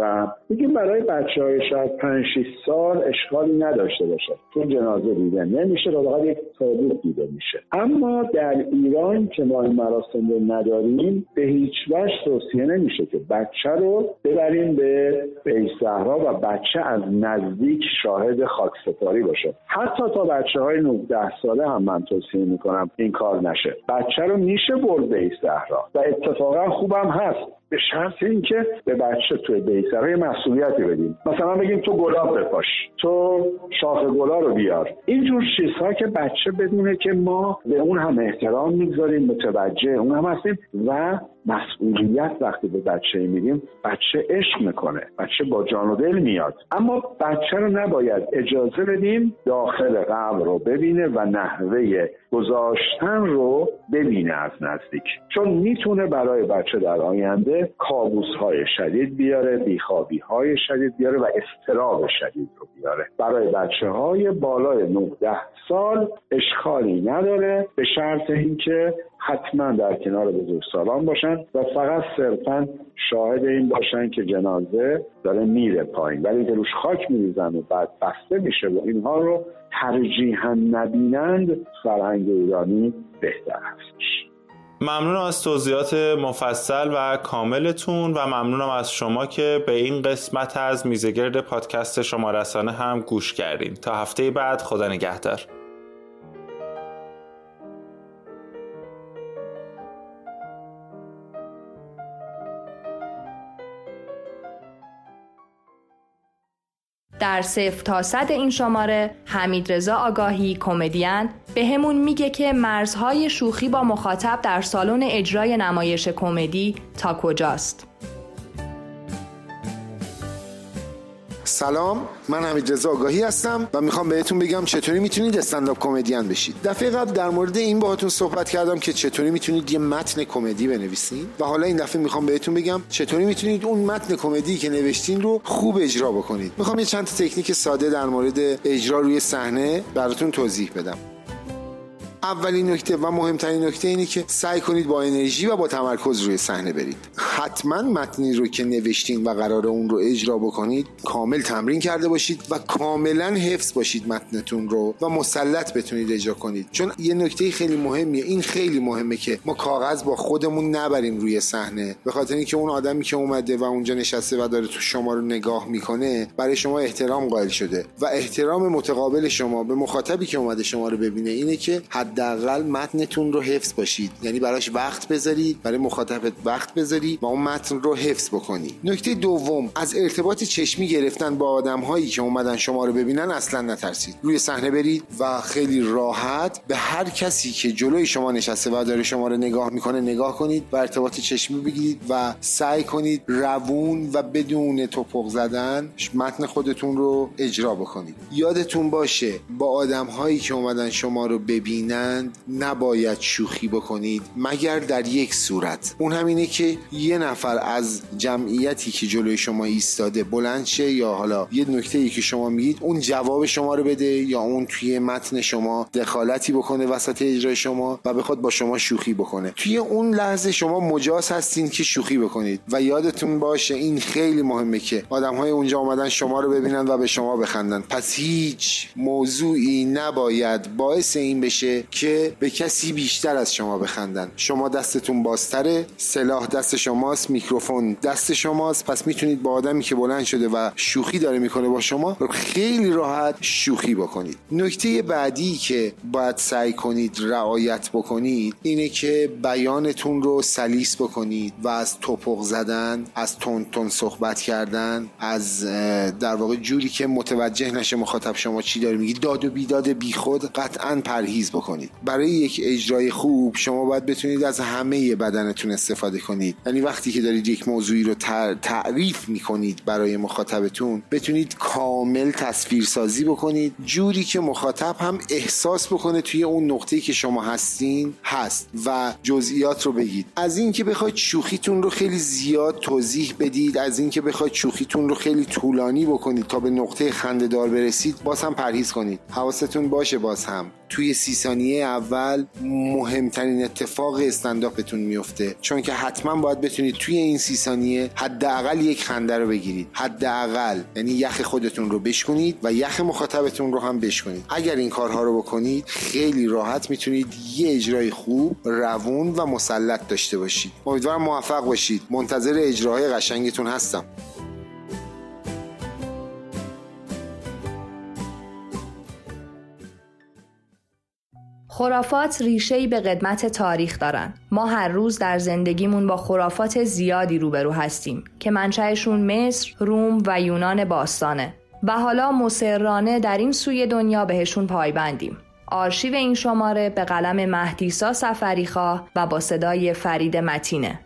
میگیم برای بچه های شاید 5 سال اشکالی نداشته باشه. چون جنازه دیده نمیشه و فقط یک تابوت دیده میشه. اما در ایران که ما این مراسم رو نداریم به هیچ وجه توصیه نمیشه که بچه رو ببریم به بیت و بچه از نزدیک شاهد خاکسپاری باشه. حتی تا بچه های 19 ساله هم من توصیه می‌کنم این کار نشه. بچه رو میشه برد به صحرا و اتفاقا خوبم هست. به شرط اینکه به بچه توی بیسره مسئولیتی بدیم. مثلا بگیم تو گلاب بپاش. تو شاخ گلا رو بیار. اینجور چیزها که بچه بدونه که ما به اون هم احترام می‌گذاریم متوجه اون هم هستیم و مسئولیت وقتی به بچه میدیم بچه عشق می‌کنه بچه با جان و دل میاد. اما بچه رو نباید اجازه بدیم داخل قبر رو ببینه و نحوه گذاشتن رو ببینه از نزدیک. چون می‌تونه برای بچه در آینده کابوس های شدید بیاره بیخوابی های شدید بیاره و استراب شدید رو بیاره. برای بچه های بالای 19 سال اشکالی نداره به شرط اینکه حتما در کنار بزرگسالان باشن و فقط صرفا شاهد این باشن که جنازه داره میره پایین. ولی که روش خاک میریزن و بعد بسته میشه و اینها رو ترجیحا نبینند فرهنگ ایرانی بهتر هستش. ممنونم از توضیحات مفصل و کاملتون و ممنونم از شما که به این قسمت از میزگرد پادکست شما رسانه هم گوش کردین. تا هفته بعد خدا نگهدار. در صفر تا صد این شماره حمید رضا آگاهی کمدین. به همون میگه که مرزهای شوخی با مخاطب در سالن اجرای نمایش کمدی تا کجاست. سلام من حمید رضا آگاهی هستم و می‌خوام بهتون بگم چطوری می‌تونید استنداپ کمدین بشید. دفعه قبل در مورد این باهاتون صحبت کردم که چطوری می‌تونید یه متن کمدی بنویسین و حالا این دفعه می‌خوام بهتون بگم چطوری می‌تونید اون متن کمدی که نوشتین رو خوب اجرا بکنید. می‌خوام یه چند تکنیک ساده در مورد اجرا روی صحنه براتون توضیح بدم. اولین نکته و مهمترین نکته اینه که سعی کنید با انرژی و با تمرکز روی صحنه برید. حتما متنی رو که نوشتین و قرار اون رو اجرا بکنید کامل تمرین کرده باشید و کاملا حفظ باشید متنتون رو و مسلط بتونید اجرا کنید. چون یه نکته خیلی مهمیه این خیلی مهمه که ما کاغذ با خودمون نبریم روی صحنه. به خاطر اینکه اون آدمی که اومده و اونجا نشسته و داره تو شما رو نگاه می‌کنه برای شما احترام قائل شده. و احترام متقابل شما به مخاطبی که اومده شما رو ببینه اینه که حداقل متنتون رو حفظ باشید. یعنی براش وقت بذارید برای مخاطبت وقت بذاری و اون متن رو حفظ بکنی. نکته دوم از ارتباط چشمی گرفتن با آدم هایی که اومدن شما رو ببینن اصلا نترسید. روی صحنه برید و خیلی راحت به هر کسی که جلوی شما نشسته و داره شما رو نگاه می‌کنه نگاه کنید و ارتباط چشمی بگیرید و سعی کنید روون و بدون توپق زدن متن خودتون رو اجرا بکنید. یادتون باشه با آدم هایی که اومدن شما رو ببینند نباید شوخی بکنید مگر در یک صورت. اون همینه که یه نفر از جمعیتی که جلوی شما ایستاده بلند شه یا حالا یه نکته ای که شما میگید اون جواب شما رو بده یا اون توی متن شما دخالتی بکنه وسط اجرای شما و بخواد با شما شوخی بکنه. توی اون لحظه شما مجاز هستین که شوخی بکنید و یادتون باشه این خیلی مهمه که آدم های اونجا آمدن شما رو ببینن و به شما بخندن. پس هیچ موضوعی نباید باعث این بشه که به کسی بیشتر از شما بخندن. شما دستتون بازتره سلاح دست شماست میکروفون دست شماست. پس می‌تونید با آدمی که بلند شده و شوخی داره می‌کنه با شما خیلی راحت شوخی بکنید. نکته بعدی که باید سعی کنید رعایت بکنید اینه که بیانتون رو سلیس بکنید و از توپق زدن از تون تون صحبت کردن از در واقع جوری که متوجه نشه مخاطب شما چی داره میگی داد و بیداد بیخود قطعا پرهیز بکنید. برای یک اجرای خوب شما باید بتونید از همه بدنتون استفاده کنید. یعنی وقتی که دارید یک موضوعی رو تعریف می‌کنید برای مخاطبتون بتونید کامل تصویر سازی بکنید. جوری که مخاطب هم احساس بکنه توی اون نقطه‌ای که شما هستین هست و جزئیات رو بگید. از اینکه بخواید شوخیتون رو خیلی زیاد توضیح بدید از اینکه بخواید شوخیتون رو خیلی طولانی بکنید تا به نقطه خندهدار برسید باز هم پرهیز کنید. حواستون باشه باز هم. توی سی ثانیه اول مهمترین اتفاق استنداپتون میفته. چون که حتما باید بتونید توی این سی ثانیه حداقل یک خنده رو بگیرید. حداقل. یعنی یخ خودتون رو بشکنید و یخ مخاطبتون رو هم بشکنید اگر این کارها رو بکنید خیلی راحت می‌تونید یه اجرای خوب روون و مسلط داشته باشید. امیدوارم موفق باشید. منتظر اجراهای قشنگتون هستم. خرافات ریشه‌ای به قدمت تاریخ دارن. ما هر روز در زندگیمون با خرافات زیادی روبرو هستیم که منشأشون مصر، روم و یونان باستانه. و حالا مسررانه در این سوی دنیا بهشون پایبندیم. آرشیو این شماره به قلم مهدیسا سفریخا و با صدای فرید متینه.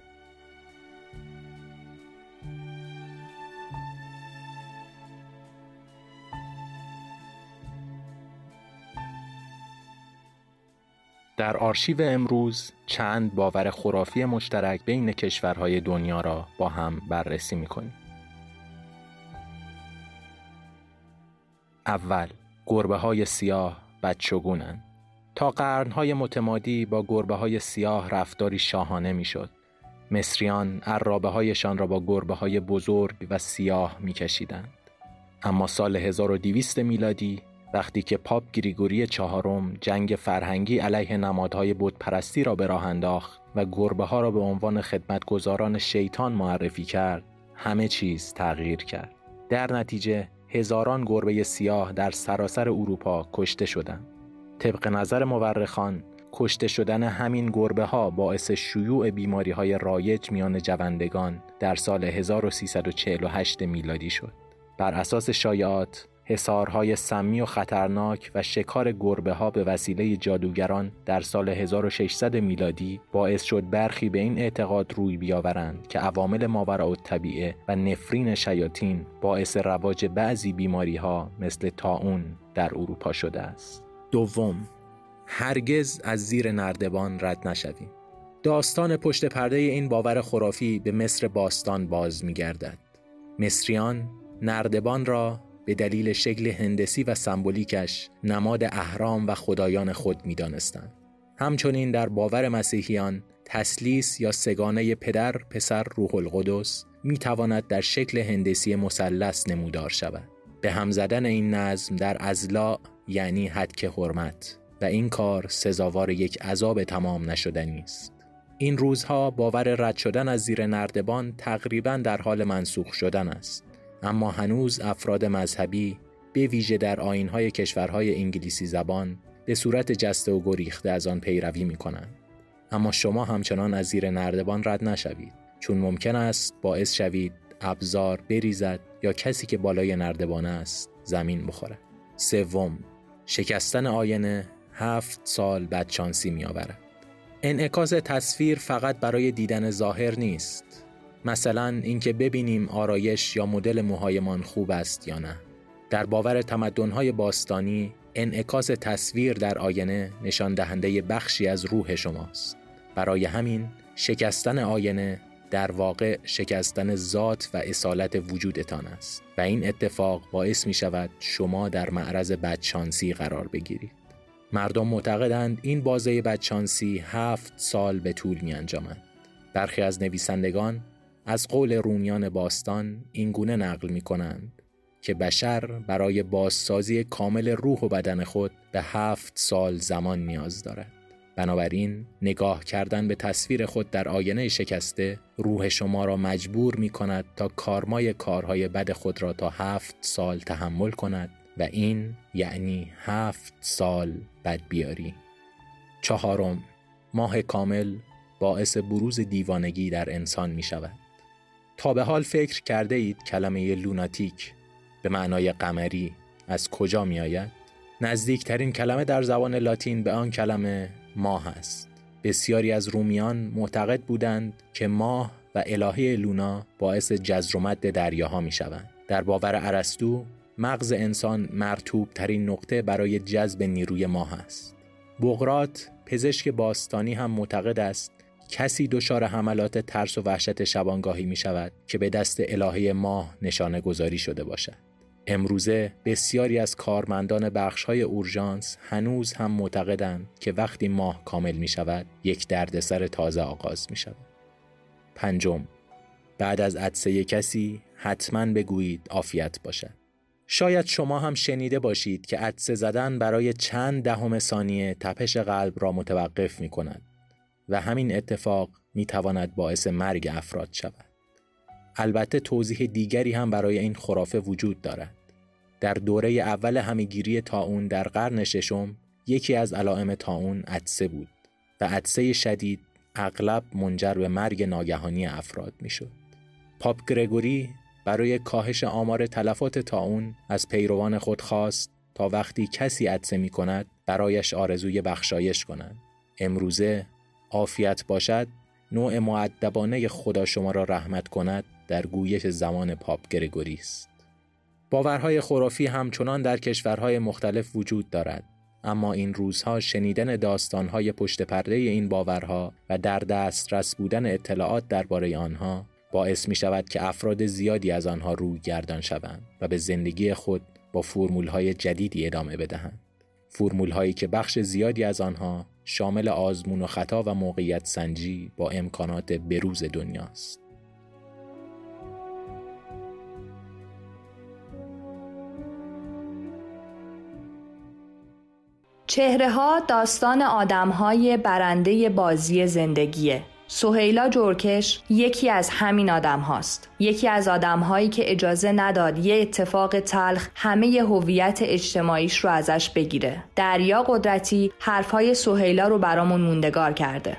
در آرشیو امروز چند باور خرافی مشترک بین کشورهای دنیا را با هم بررسی می‌کنیم. اول گربه های سیاه بدشگونند. تا قرنهای متمادی با گربه های سیاه رفتاری شاهانه می‌شد. مصریان عرابه هایشان را با گربه های بزرگ و سیاه میکشیدند. اما سال 1200 میلادی وقتی که پاپ گریگوری چهارم جنگ فرهنگی علیه نمادهای بتپرستی را به راه انداخت و گربه ها را به عنوان خدمتگزاران شیطان معرفی کرد همه چیز تغییر کرد. در نتیجه هزاران گربه سیاه در سراسر اروپا کشته شدند. طبق نظر مورخان کشته شدن همین گربه ها باعث شیوع بیماری های رایج میان جوندگان در سال 1348 میلادی شد. بر اساس شایعات حسارهای سمی و خطرناک و شکار گربه ها به وسیله جادوگران در سال 1600 میلادی باعث شد برخی به این اعتقاد روی بیاورند که عوامل ماوراء طبیعه و نفرین شیاطین باعث رواج بعضی بیماری ها مثل تاون در اروپا شده است. دوم هرگز از زیر نردبان رد نشویم. داستان پشت پرده این باور خرافی به مصر باستان باز می گردد. مصریان نردبان را به دلیل شکل هندسی و سمبولیکش نماد اهرام و خدایان خود می دانستند. همچنین در باور مسیحیان تسلیس یا سگانه پدر پسر روح القدس می تواند در شکل هندسی مثلث نمودار شود. به هم زدن این نظم در ازلا یعنی حدک حرمت و این کار سزاوار یک عذاب تمام نشدنی است. این روزها باور رد شدن از زیر نردبان تقریبا در حال منسوخ شدن است. اما هنوز افراد مذهبی به ویژه در آینهای کشورهای انگلیسی زبان به صورت جسته و گریخته از آن پیروی می کنند. اما شما همچنان از زیر نردبان رد نشوید چون ممکن است باعث شوید ابزار بریزد یا کسی که بالای نردبان است زمین بخورد. سوم شکستن آینه هفت سال بدشانسی می آورد. انعکاس تصویر فقط برای دیدن ظاهر نیست. مثلا اینکه ببینیم آرایش یا مدل موهایمان خوب است یا نه. در باور تمدن‌های باستانی انعکاس تصویر در آینه نشان دهنده بخشی از روح شماست. برای همین شکستن آینه در واقع شکستن ذات و اصالت وجودتان است و این اتفاق باعث می شود شما در معرض بدشانسی قرار بگیرید. مردم معتقدند این بازه بدشانسی هفت سال به طول می انجامد. برخی از نویسندگان از قول رومیان باستان این گونه نقل می کنند که بشر برای بازسازی کامل روح و بدن خود به هفت سال زمان نیاز دارد. بنابراین نگاه کردن به تصویر خود در آینه شکسته روح شما را مجبور می کند تا کارمای کارهای بد خود را تا هفت سال تحمل کند و این یعنی هفت سال بد بیاری. چهارم ماه کامل باعث بروز دیوانگی در انسان می شود. تا به حال فکر کرده اید کلمه لوناتیک به معنای قمری از کجا می آید؟ نزدیکترین کلمه در زبان لاتین به آن کلمه ماه است. بسیاری از رومیان معتقد بودند که ماه و الهه لونا باعث جزر و دریاها می شوند. در باور ارسطو مغز انسان مرتوب ترین نقطه برای جذب نیروی ماه است. بغرات پزشک باستانی هم معتقد است کسی دچار حملات ترس و وحشت شبانگاهی می شود که به دست الهه ماه نشانه گذاری شده باشد. امروزه بسیاری از کارمندان بخشهای اورژانس هنوز هم معتقدند که وقتی ماه کامل می شود یک دردسر تازه آغاز می شود. پنجم بعد از عدسه کسی حتما بگویید عافیت باشد. شاید شما هم شنیده باشید که عدسه زدن برای چند دهم ثانیه تپش قلب را متوقف می کند و همین اتفاق می تواند باعث مرگ افراد شود. البته توضیح دیگری هم برای این خرافه وجود دارد. در دوره اول همیگیری تاون در قرن ششم یکی از علائم تاون عدسه بود و عدسه شدید اغلب منجر به مرگ ناگهانی افراد می‌شد. پاپ گرگوری برای کاهش آمار تلفات تاون از پیروان خود خواست تا وقتی کسی عدسه می کند برایش آرزوی بخشایش کنند. امروزه عافیت باشد نوع معدبانه خدا شما را رحمت کند در گویش زمان پاپ گرگوری است. باورهای خرافی همچنان در کشورهای مختلف وجود دارد اما این روزها شنیدن داستانهای پشت پرده این باورها و در دسترس بودن اطلاعات درباره آنها باعث می شود که افراد زیادی از آنها روی گردان شوند و به زندگی خود با فرمولهای جدیدی ادامه بدهند. فرمولهایی که بخش زیادی از آنها شامل آزمون و خطا و موقعیت سنجی با امکانات بروز دنیاست. چهره ها داستان آدم های برنده بازی زندگیه. سهیلا جورکش یکی از همین آدم هاست. یکی از آدم هایی که اجازه نداد یه اتفاق تلخ همه هویت اجتماعیش رو ازش بگیره. دریا قدرتی حرفهای سهیلا رو برامون موندگار کرده.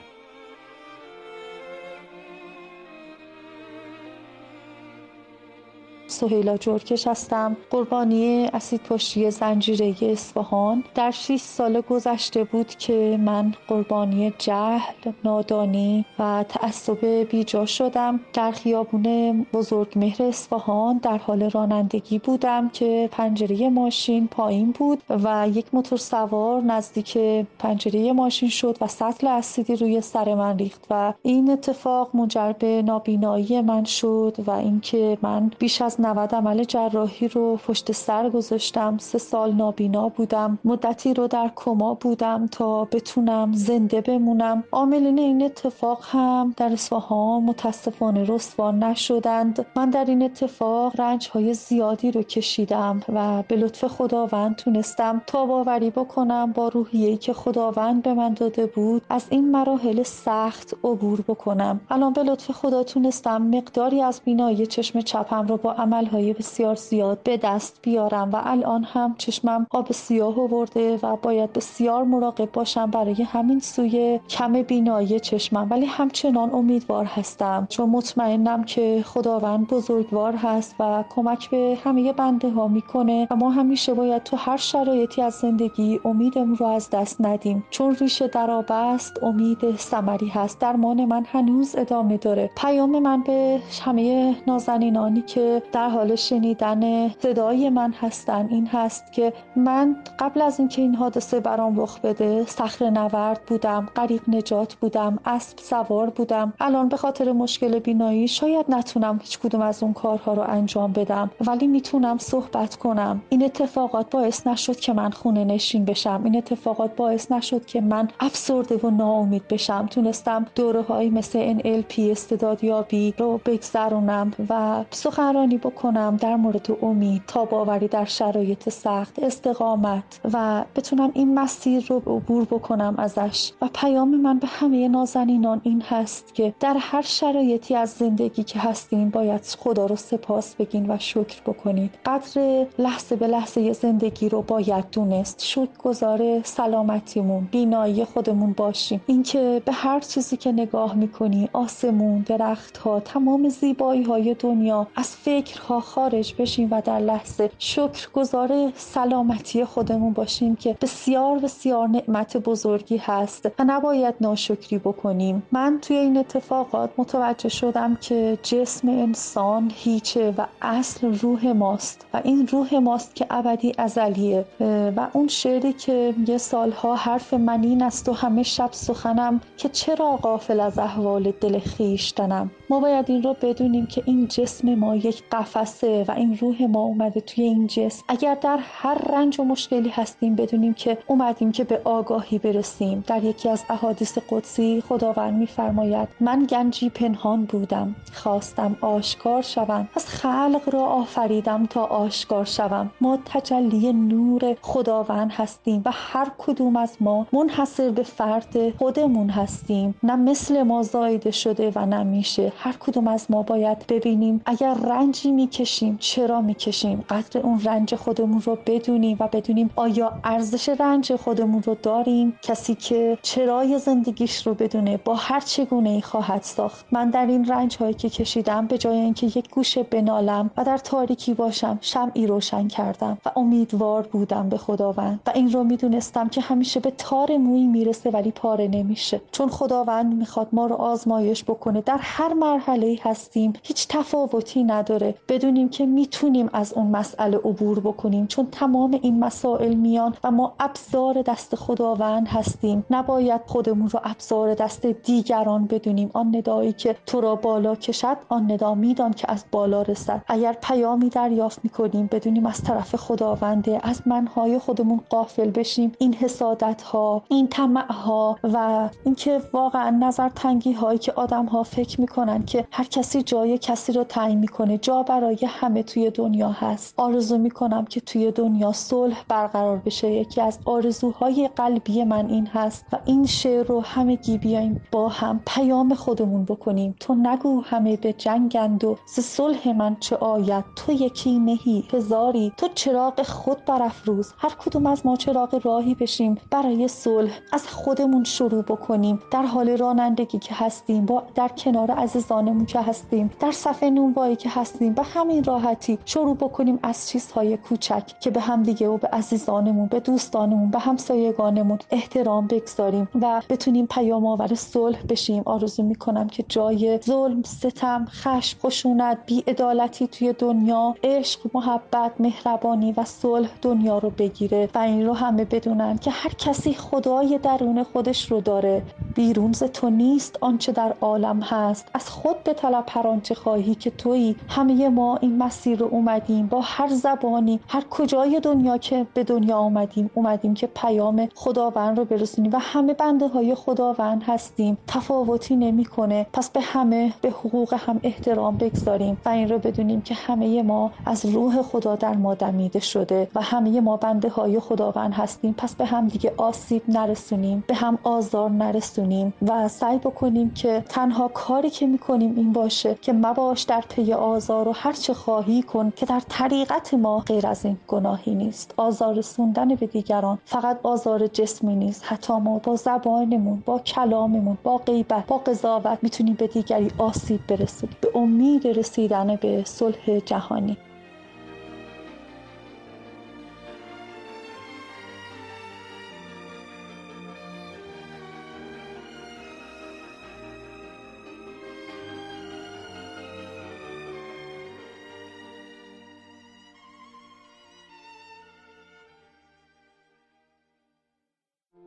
سهیلا جورکش هستم. قربانی اسید پشتی زنجیره اصفهان. در 6 سال گذشته بود که من قربانی جهل نادانی و تعصب بیجا شدم. در خیابون بزرگ مهر اصفهان در حال رانندگی بودم که پنجره ماشین پایین بود و یک موتور سوار نزدیک پنجره ماشین شد و سطل اسیدی روی سر من ریخت و این اتفاق منجر به نابینایی من شد و اینکه من بیش از از 90 عمل جراحی رو پشت سر گذاشتم. سه سال نابینا بودم. مدتی رو در کما بودم تا بتونم زنده بمونم. عاملین این اتفاق هم در اصفهان متاسفانه رسوا نشدند. من در این اتفاق رنج های زیادی رو کشیدم و به لطف خداوند تونستم تا باوری بکنم با روحیه‌ای که خداوند به من داده بود. از این مراحل سخت عبور بکنم. الان به لطف خدا تونستم مقداری از بینایی چشم چپم رو با عملهای بسیار زیاد به دست بیارم و الان هم چشمم آب سیاه آورده و باید بسیار مراقب باشم برای همین سوی کم بینایی چشمم. ولی همچنان امیدوار هستم. چون مطمئنم که خداوند بزرگوار هست و کمک به همه بنده ها می‌کنه و ما همیشه باید تو هر شرایطی از زندگی امیدمون رو از دست ندیم. چون ریشه درآب است امید ثمری هست. درمان من هنوز ادامه داره. پیام من به همه نازنینانی که در حال شنیدن صدای من هستن این هست که من قبل از اینکه این حادثه برام رخ بده صخره نورد بودم غریق نجات بودم اسب سوار بودم. الان به خاطر مشکل بینایی شاید نتونم هیچ کدوم از اون کارها رو انجام بدم ولی می‌تونم صحبت کنم. این اتفاقات باعث نشد که من خونه نشین بشم. این اتفاقات باعث نشد که من افسرده و ناامید بشم. تونستم دوره های مثل NLP استعدادیابی رو بگذرونم و سخنرانی بکنم در مورد امید تا باوری در شرایط سخت استقامت و بتونم این مسیر رو عبور بکنم ازش. و پیام من به همه نازنینان این هست که در هر شرایطی از زندگی که هستین باید خدا رو سپاس بگین و شکر بکنید قدر لحظه به لحظه زندگی رو باید دونست. شکر گذار سلامتیمون بینایی خودمون باشیم. اینکه به هر چیزی که نگاه می‌کنی آسمون درخت ها تمام زیبایی های دنیا از فکرها خارج بشیم و در لحظه شکر گذار سلامتی خودمون باشیم که بسیار بسیار نعمت بزرگی هست و نباید ناشکری بکنیم. من توی این اتفاقات متوجه شدم که جسم انسان هیچه و اصل روح ماست و این روح ماست که ابدی ازلیه. و اون شعری که یه سالها حرف منین است و همه شب سخنم که چرا غافل از احوال دل خیشتنم ما باید این رو بدونیم که این جسم ما یک قفسه و این روح ما اومده توی این جسم. اگر در هر رنج و مشکلی هستیم بدونیم که اومدیم که به آگاهی برسیم. در یکی از احادیث قدسی خداوند میفرماید من گنجی پنهان بودم خواستم آشکار شوم از خلق را آفریدم تا آشکار شوم. ما تجلی نور خداوند هستیم و هر کدوم از ما منحصر به فرد خودمون هستیم. نه مثل ما زایده شده و نمیشه هر کدوم از ما باید ببینیم اگر رنجی می‌کشیم چرا می‌کشیم؟ قدر اون رنج خودمون رو بدونیم و بدونیم آیا ارزش رنج خودمون رو داریم؟ کسی که چرای زندگیش رو بدونه با هر چگونه ای خواهد ساخت. من در این رنج هایی که کشیدم به جای اینکه یک گوشه بنالم و در تاریکی باشم شمعی روشن کردم و امیدوار بودم به خداوند. و این رو می‌دونستم که همیشه به تار مویی می‌رسه ولی پاره نمیشه. چون خداوند می‌خواد ما رو آزمایش بکنه. در هر مرحله هستیم هیچ تفاوتی نداره. بدونیم که می‌تونیم از اون مسئله عبور بکنیم چون تمام این مسائل میان و ما ابزار دست خداوند هستیم. نباید خودمون رو ابزار دست دیگران بدونیم. آن ندایی که تو را بالا کشد آن ندا میدان که از بالا رسد. اگر پیامی دریافت می‌کنیم بدونیم از طرف خداونده از منهای خودمون قافل بشیم. این حسادت ها این طمع ها و اینکه واقعا نظر تنگی هایی که آدم ها فکر می‌کنن که هر کسی جای کسی رو تعیین می‌کنه جا برای همه توی دنیا هست. آرزو می‌کنم که توی دنیا صلح برقرار بشه. یکی از آرزوهای قلبی من این هست و این شعر رو همگی بیایم با هم پیام خودمون بکنیم. تو نگو همه به جنگند و ز صلح من چه آید؟ تو یکی نهی هزاری. تو چراغ خود برافروز. هر کدوم از ما چراغ راهی بشیم. برای صلح از خودمون شروع بکنیم. در حال رانندگی که هستیم با در کنار عزیزانمون که هستیم. در صفحه نونوایی که هستیم. به همین راحتی شروع بکنیم از چیزهای کوچک که به هم دیگه و به عزیزانمون به دوستانمون به همسایگانمون احترام بگذاریم و بتونیم پیام آور صلح بشیم. آرزو می‌کنم که جای ظلم ستم خشم خشونت بیعدالتی توی دنیا عشق محبت مهربانی و صلح دنیا رو بگیره و این رو همه بدونن که هر کسی خدای درون خودش رو داره. بیرون تو نیست آنچه در عالم هست. از خود به طلب هر آنچه خواهی که تویی. همه ما این مسیر رو اومدیم با هر زبانی هر کجای دنیا که به دنیا اومدیم اومدیم که پیام خداوند رو برسونیم و همه بنده های خداوند هستیم. تفاوتی نمی‌کنه. پس به همه به حقوق هم احترام بگذاریم و این رو بدونیم که همه ما از روح خدا در ما دمیده شده و همه ما بنده های خداوند هستیم. پس به هم دیگه آسیب نرسونیم به هم آزار نرسونیم و سعی بکنیم که تنها کاری که می‌کنیم این باشه که مباش در پی آزار و هر چه خواهی کن که در طریقت ما غیر از این گناهی نیست. آزار رسوندن به دیگران فقط آزار جسمی نیست. حتی ما با زبانمون با کلاممون با غیبت با قضاوت می‌تونیم به دیگری آسیب برسونیم. به امید رسیدن به صلح جهانی.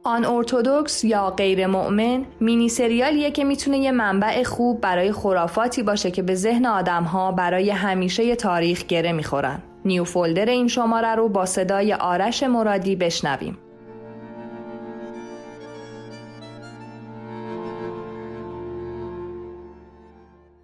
آن ارتودکس یا غیر مؤمن مینی سریالیه که می‌تونه یه منبع خوب برای خرافاتی باشه که به ذهن آدمها برای همیشه تاریخ گره می‌خورن. نیو فولدر این شماره رو با صدای آرش مرادی بشنویم.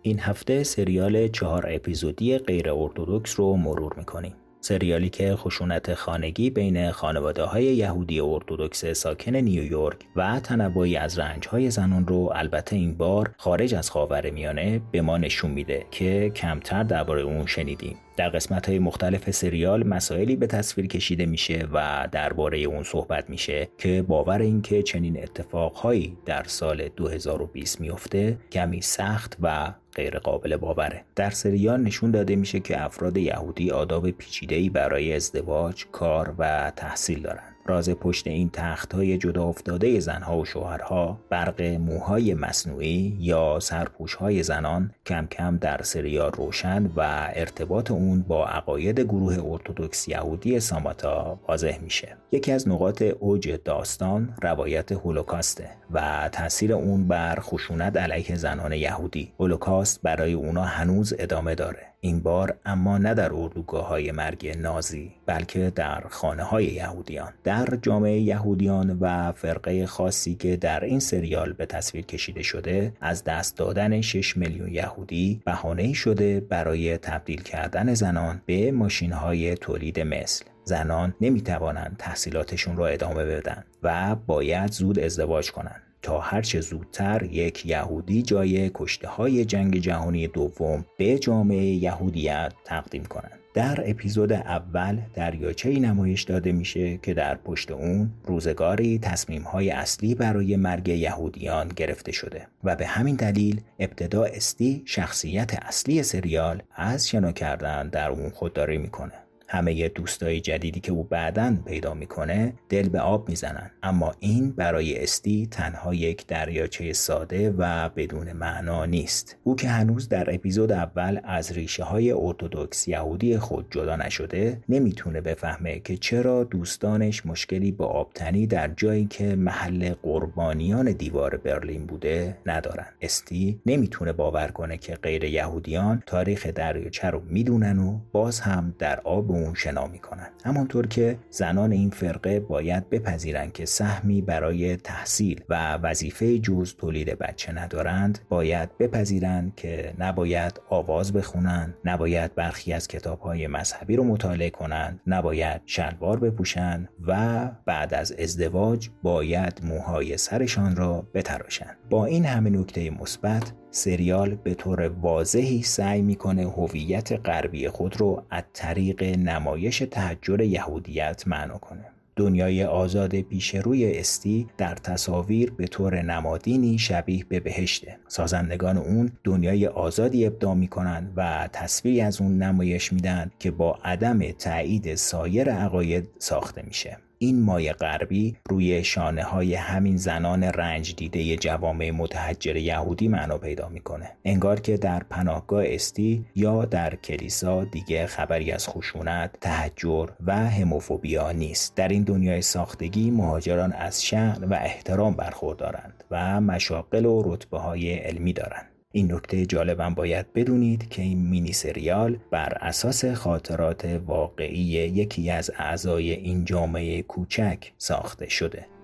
این هفته سریال چهار اپیزودی غیر ارتودکس رو مرور می‌کنیم. سریالی که خشونت خانگی بین خانواده های یهودی ارتودکس ساکن نیویورک و تنوعی از رنج های زنان رو البته این بار خارج از میانه به ما نشون میده که کمتر درباره اون شنیدیم. در قسمت های مختلف سریال مسائلی به تصویر کشیده میشه و درباره اون صحبت میشه که باور اینکه چنین اتفاقهایی در سال 2020 میفته کمی سخت و غیر قابل باوره. در سریال نشون داده میشه که افراد یهودی آداب پیچیده‌ای برای ازدواج، کار و تحصیل دارند. راز پشت این تخت های جدا افتاده زنها و شوهرها برق موهای مصنوعی یا سرپوش های زنان کم کم در سریال روشن و ارتباط اون با عقاید گروه ارتودکس یهودی ساماتا واضح میشه. یکی از نقاط اوج داستان روایت هولوکاسته و تاثیر اون بر خشونت علیه زنان یهودی. هولوکاست برای اونا هنوز ادامه داره. این بار اما نه در اردوگاه های مرگ نازی بلکه در خانه های یهودیان. در جامعه یهودیان و فرقه خاصی که در این سریال به تصویر کشیده شده از دست دادن 6 میلیون یهودی بهانه شده برای تبدیل کردن زنان به ماشین های تولید مثل. زنان نمی توانند تحصیلاتشون را ادامه بدن و باید زود ازدواج کنند. تا هرچه زودتر یک یهودی جای کشته های جنگ جهانی دوم به جامعه یهودیت تقدیم کنند. در اپیزود اول دریاچه نمایش داده میشه که در پشت اون روزگاری تصمیم های اصلی برای مرگ یهودیان گرفته شده و به همین دلیل ابتدا استی شخصیت اصلی سریال از شنا کردن در اون خودداری می‌کنه همه دوستای جدیدی که او بعدا پیدا می‌کنه دل به آب می‌زنن. اما این برای استی تنها یک دریاچه ساده و بدون معنا نیست. او که هنوز در اپیزود اول از ریشه های ارتودکس یهودی خود جدا نشده نمی‌تونه بفهمه که چرا دوستانش مشکلی با آبتنی در جایی که محل قربانیان دیوار برلین بوده ندارن. استی نمی‌تونه باور کنه که غیر یهودیان تاریخ دریاچه رو می‌دونن و باز هم در آب شنا می‌کنن. همانطور که زنان این فرقه باید بپذیرند که سهمی برای تحصیل و وظیفه جز تولید بچه ندارند باید بپذیرند که نباید آواز بخونند نباید برخی از کتاب های مذهبی رو مطالعه کنند نباید شلوار بپوشند و بعد از ازدواج باید موهای سرشان را بتراشند با این همه نکته مثبت سریال به طور واضحی سعی می‌کنه هویت غربی خود رو از طریق نمایش تحجر یهودیت معنا کنه. دنیای آزاد پیش روی استی در تصاویر به طور نمادینی شبیه به بهشته. سازندگان اون دنیای آزادی ابدا می‌کنن و تصویری از اون نمایش میدن که با عدم تایید سایر عقاید ساخته میشه. این مایه غربی روی شانه های همین زنان رنج دیده جوامع متحجر یهودی معنا پیدا می‌کنه. انگار که در پناهگاه استی یا در کلیسا دیگه خبری از خشونت تحجر و هموفوبیا نیست. در این دنیای ساختگی مهاجران از شهر و احترام برخوردارند و مشاقل و رتبه های علمی دارند. این نکته جالبم باید بدونید که این مینی سریال بر اساس خاطرات واقعی یکی از اعضای این جامعه کوچک ساخته شده.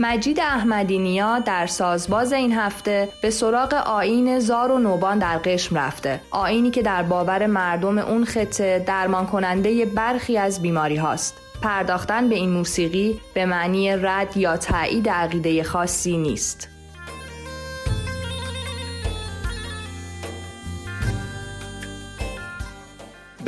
مجید احمدی نیا در سازباز این هفته به سراغ آین زار و نوبان در قشم رفته. آینی که در باور مردم اون خطه درمان کننده برخی از بیماری هاست. پرداختن به این موسیقی به معنی رد یا تایید عقیده خاصی نیست.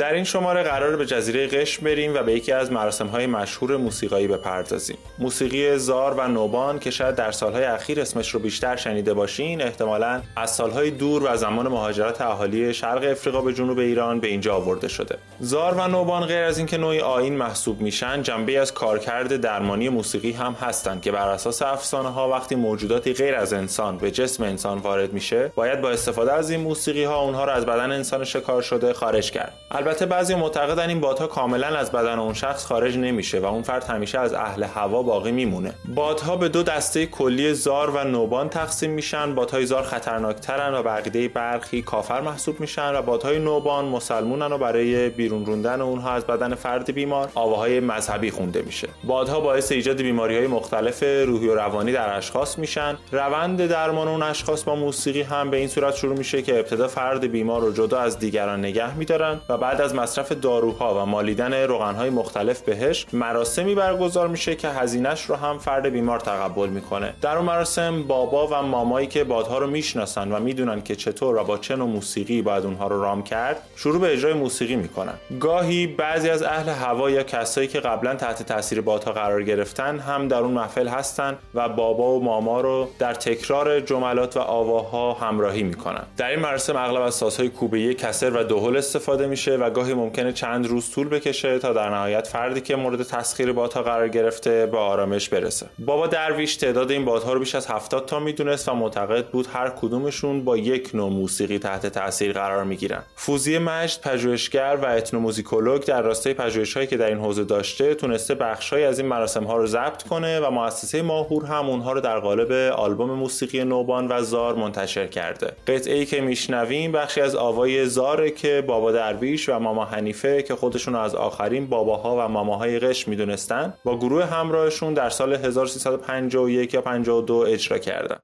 در این شماره قرار به جزیره قشم بریم و به یکی از مراسم های مشهور موسیقایی بپردازیم. موسیقی زار و نوبان که شاید در سالهای اخیر اسمش رو بیشتر شنیده باشین احتمالا از سالهای دور و زمان مهاجرت اهالی شرق افریقا به جنوب ایران به اینجا آورده شده. زار و نوبان غیر از اینکه نوعی آین محسوب میشن جنبه از کارکرد درمانی موسیقی هم هستند که بر اساس افسانه ها وقتی موجوداتی غیر از انسان به جسم انسان وارد میشه باید با استفاده از این موسیقی ها اونها رو از بدن انسان شکار شده خارج کرد. بعضی معتقدن این بادها کاملا از بدن اون شخص خارج نمیشه و اون فرد همیشه از اهل هوا باقی میمونه. بادها به دو دسته کلی زار و نوبان تقسیم میشن. بادهای زار خطرناکترن و بقیده برخی کافر محسوب میشن و بادهای نوبان مسلمونن و برای بیرون روندن اونها از بدن فرد بیمار آواهای مذهبی خونده میشه. بادها باعث ایجاد بیماری های مختلف روحی و روانی در اشخاص میشن. روند درمان اون اشخاص با موسیقی هم به این صورت شروع میشه که ابتدا فرد بیمار رو جدا از دیگران نگه میدارن و بعد از مصرف داروها و مالیدن روغنهای مختلف بهش مراسمی برگزار میشه که هزینهش رو هم فرد بیمار تقبل می‌کنه. در اون مراسم بابا و مامایی که بادها رو می‌شناسن و می‌دونن که چطور و با چه نوع موسیقی باید اونها رو رام کرد شروع به اجرای موسیقی می‌کنن. گاهی بعضی از اهل هوا یا کسایی که قبلا تحت تاثیر بادها قرار گرفتن هم در اون محفل هستن و بابا و ماما رو در تکرار جملات و آواها همراهی می‌کنن. در این مراسم اغلب از سازهای کوبه کسر و دهل استفاده میشه و گاهی ممکنه چند روز طول بکشه تا در نهایت فردی که مورد تسخیر بادها قرار گرفته به آرامش برسه. بابا درویش تعداد این بادها رو بیش از 70 تا می‌دونست و معتقد بود هر کدومشون با یک نوع موسیقی تحت تاثیر قرار می‌گیرن. فوزیه مجد پژوهشگر و اتنوموزیکولوگ در راستای پژوهشهایی که در این حوزه داشته تونسته بخشهایی از این مراسم ها رو ضبط کنه و مؤسسه ماهور هم اونها رو در قالب آلبوم موسیقی نوبان و زار منتشر کرده. قطعه ای که میشنویم بخشی از آوای زاره که بابا درویش و ماما حنیفه که خودشون از آخرین باباها و ماماهای قشم می‌دونستن با گروه همراهشون در سال 1351 یا 52 اجرا کردن.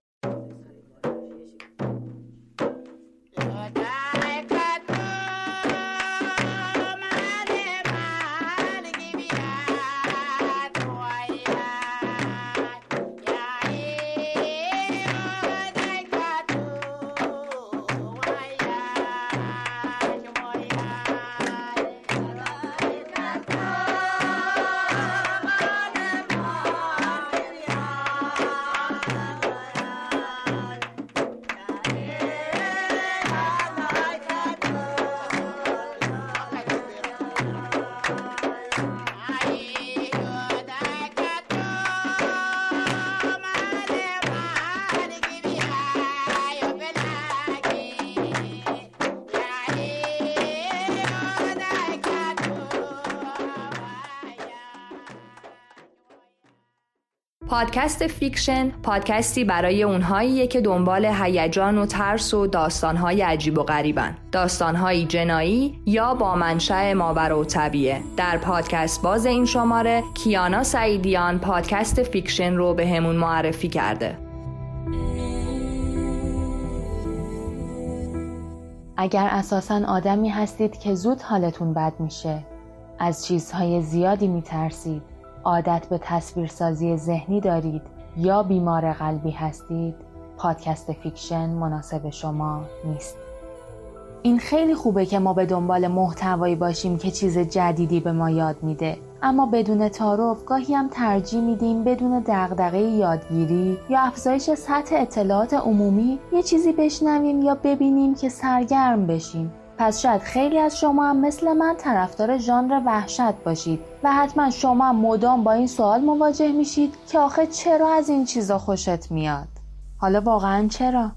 پادکست فیکشن پادکستی برای اونهاییه که دنبال هیجان و ترس و داستانهای عجیب و غریبن. داستانهایی جنایی یا با منشأ ماوراءطبیعه. در پادکست باز این شماره کیانا سعیدیان پادکست فیکشن رو بهمون معرفی کرده. اگر اساسا آدمی هستید که زود حالتون بد میشه از چیزهای زیادی میترسید. عادت به تصویرسازی ذهنی دارید یا بیمار قلبی هستید پادکست فیکشن مناسب شما نیست. این خیلی خوبه که ما به دنبال محتوایی باشیم که چیز جدیدی به ما یاد میده. اما بدون تعارف گاهی هم ترجیح میدیم بدون دغدغه یادگیری یا افزایش سطح اطلاعات عمومی یه چیزی بشنویم یا ببینیم که سرگرم بشیم. پس شاید خیلی از شما هم مثل من طرفدار ژانر وحشت باشید و حتما شما هم مدام با این سوال مواجه میشید که آخه چرا از این چیزا خوشت میاد؟ حالا واقعا چرا؟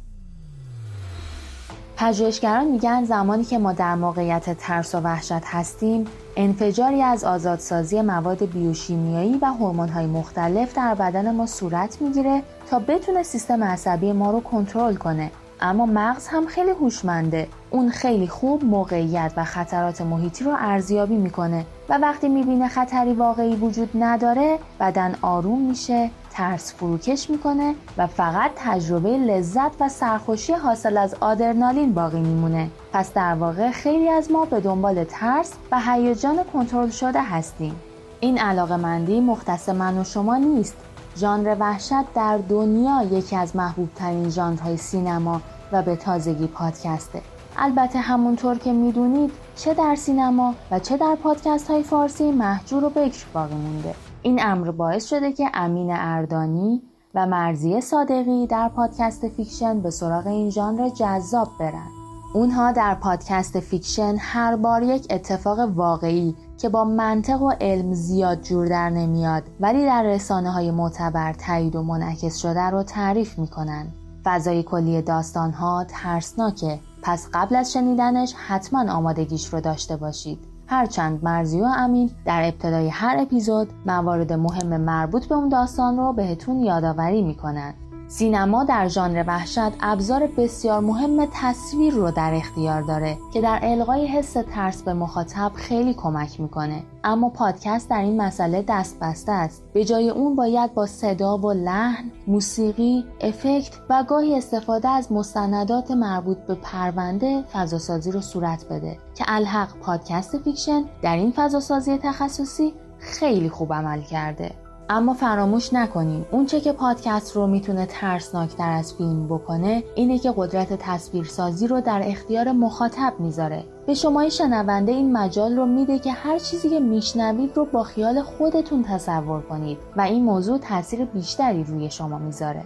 پژوهشگران میگن زمانی که ما در موقعیت ترس و وحشت هستیم انفجاری از آزادسازی مواد بیوشیمیایی و هورمون‌های مختلف در بدن ما صورت می‌گیره تا بتونه سیستم عصبی ما رو کنترل کنه. اما مغز هم خیلی هوشمنده. اون خیلی خوب موقعیت و خطرات محیطی رو ارزیابی می‌کنه و وقتی می‌بینه خطری واقعی وجود نداره بدن آروم میشه ترس فروکش می‌کنه و فقط تجربه لذت و سرخوشی حاصل از آدرنالین باقی میمونه. پس در واقع خیلی از ما به دنبال ترس و هیجان کنترل شده هستیم. این علاقه مندی مختص من و شما نیست. ژانر وحشت در دنیا یکی از محبوب ترین ژانرهای سینما و به تازگی پادکسته. البته همونطور که می‌دونید چه در سینما و چه در پادکست های فارسی مهجور و بکر باقی مونده. این امر باعث شده که امین اردانی و مرضیه صادقی در پادکست فیکشن به سراغ این ژانر جذاب برن. اونها در پادکست فیکشن هر بار یک اتفاق واقعی که با منطق و علم زیاد جور در نمیاد ولی در رسانه های معتبر تایید و منعکس شده رو تعریف می‌کنن. فضای کلی داستان ها ترسناکه. پس قبل از شنیدنش حتما آمادگیش رو داشته باشید. هرچند مرزی و امین در ابتدای هر اپیزود موارد مهم مربوط به اون داستان رو بهتون یادآوری می‌کنن. سینما در ژانر وحشت ابزار بسیار مهم تصویر رو در اختیار داره که در القای حس ترس به مخاطب خیلی کمک می‌کنه. اما پادکست در این مسئله دست بسته است. به جای اون باید با صدا و لحن موسیقی افکت و گاهی استفاده از مستندات مربوط به پرونده فضاسازی رو صورت بده که الحق پادکست فیکشن در این فضاسازی تخصصی خیلی خوب عمل کرده. اما فراموش نکنیم اونچه که پادکست رو می‌تونه ترسناکتر از فیلم بکنه اینه که قدرت تصویرسازی رو در اختیار مخاطب می‌ذاره. به شما شنونده این مجال رو میده که هر چیزی که میشنوید رو با خیال خودتون تصور کنید و این موضوع تاثیر بیشتری روی شما می‌ذاره.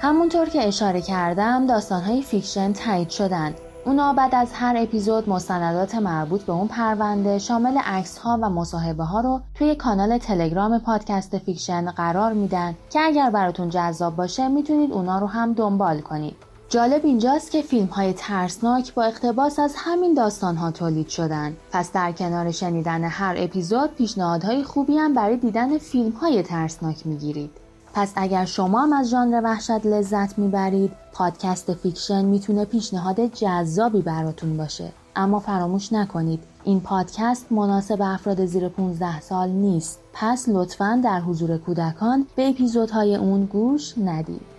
همونطور که اشاره کردم داستانهای فیکشن تایید شدند. اونا بعد از هر اپیزود مستندات مربوط به اون پرونده شامل عکس ها و مصاحبه ها رو توی کانال تلگرام پادکست فیکشن قرار میدن که اگر براتون جذاب باشه می‌تونید اونا رو هم دنبال کنید. جالب اینجاست که فیلم های ترسناک با اقتباس از همین داستان ها تولید شدن. پس در کنار شنیدن هر اپیزود پیشنهادهای خوبی هم برای دیدن فیلم های ترسناک می‌گیرید. پس اگر شما هم از ژانر وحشت لذت می‌برید پادکست فیکشن می‌تونه پیشنهاد جذابی براتون باشه. اما فراموش نکنید این پادکست مناسب افراد زیر 15 سال نیست. پس لطفا در حضور کودکان به اپیزودهای اون گوش ندید.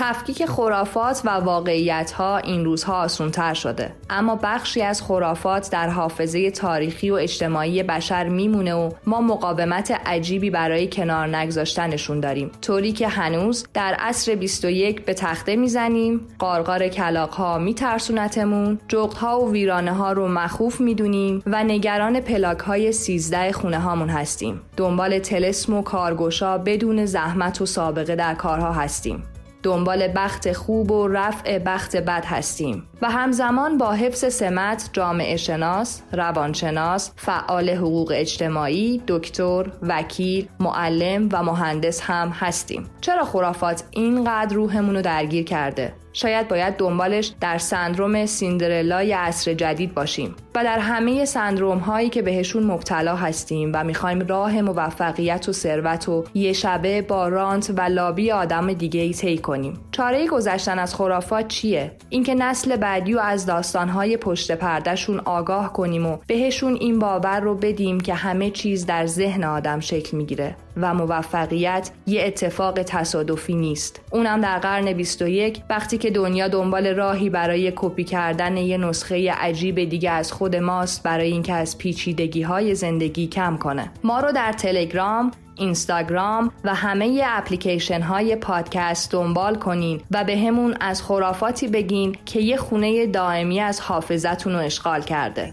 تفکیک خرافات و واقعیت ها این روزها آسونتر شده. اما بخشی از خرافات در حافظه تاریخی و اجتماعی بشر میمونه و ما مقاومت عجیبی برای کنار نگذاشتنشون داریم. طوری که هنوز در عصر 21 به تخته می‌زنیم قارقار کلاق ها میترسونتمون جغت ها و ویرانه ها رو مخوف می‌دونیم و نگران پلاک های 13 خونه هامون هستیم. دنبال تلسم و کارگوشا بدون زحمت و سابقه در کارها هستیم. دنبال بخت خوب و رفع بخت بد هستیم و همزمان با حفظ سمت جامعه شناس، روانشناس، فعال حقوق اجتماعی، دکتر، وکیل، معلم و مهندس هم هستیم. چرا خرافات اینقدر روحمون رو درگیر کرده؟ شاید باید دنبالش در سندروم سیندرلای عصر جدید باشیم و در همه سندروم هایی که بهشون مبتلا هستیم و می‌خوایم راه موفقیت و ثروت و یه شبه با رانت و لابی آدم دیگه ای طی کنیم. چاره گذشتن از خرافات چیه؟ اینکه نسل بعدی و از داستانهای پشت پردهشون آگاه کنیم و بهشون این باور رو بدیم که همه چیز در ذهن آدم شکل می‌گیره. و موفقیت یه اتفاق تصادفی نیست. اونم در قرن 21 وقتی که دنیا دنبال راهی برای کپی کردن یه نسخه عجیب دیگه از خود ماست برای اینکه از پیچیدگی های زندگی کم کنه. ما رو در تلگرام اینستاگرام و همه اپلیکیشن های پادکست دنبال کنین و به همون از خرافاتی بگین که یه خونه دائمی از حافظتون رو اشغال کرده.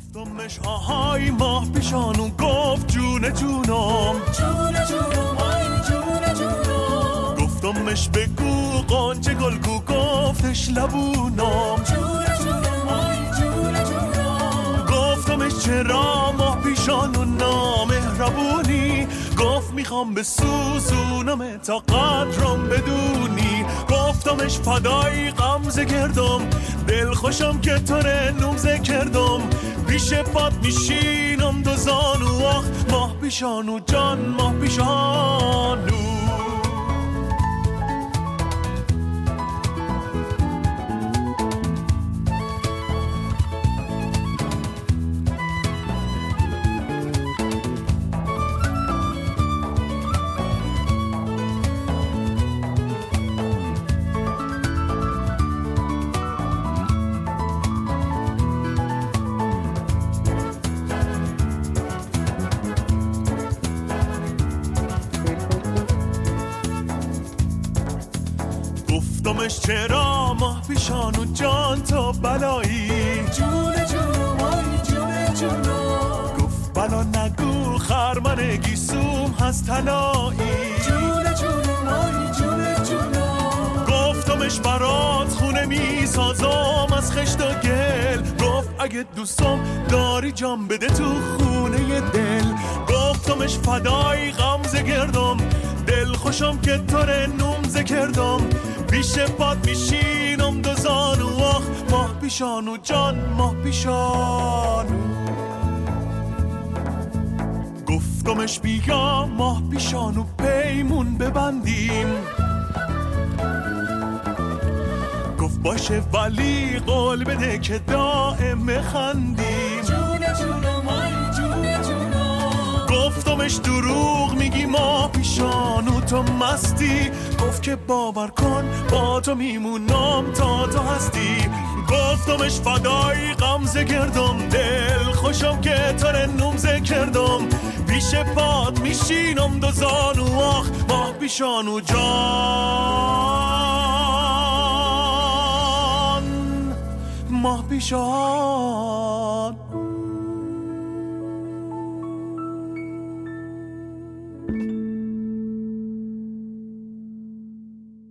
گفتمش بگو قانچه گلگو گفتش لبونام گفتمش چرا ماه پیشان و نامهربونی؟ گفت می‌خوام به سوزونم تا قدرم بدونی. گفتمش فدای غمزه کردم دل خوشم که تو نومزه کردم. پیش پاد میشینم دو زانو آخ. ماه پیشانو جان ماه پیشانو هست تنایی جون جون وای جون جون. گفتمش برات خونه می سازم از خشت و گل. گفت اگه دوستم داری جام بده تو خونه دل. گفتمش فدای غمزه گردم دل خوشم که تو نومزه کردم. پیش پاد میشینم دو زانو آخ ماه پیشانو جان ماه پیشانو گفتمش بیا ماه پیشانو پیمون ببندیم. گفت باشه ولی قول بده که دائم خندیم جونه جونه مای جونه جونه گفتمش دروغ میگی ما پیشانو تو مستی. گفت که باور کن با تو میمونم تا تو هستی. گفتمش فدای غمزه کردم دل خوشم که تو نومزه کردم. پیش پاد میشینم دو زانو آخ ما پیشانو جان. ماه پیشان.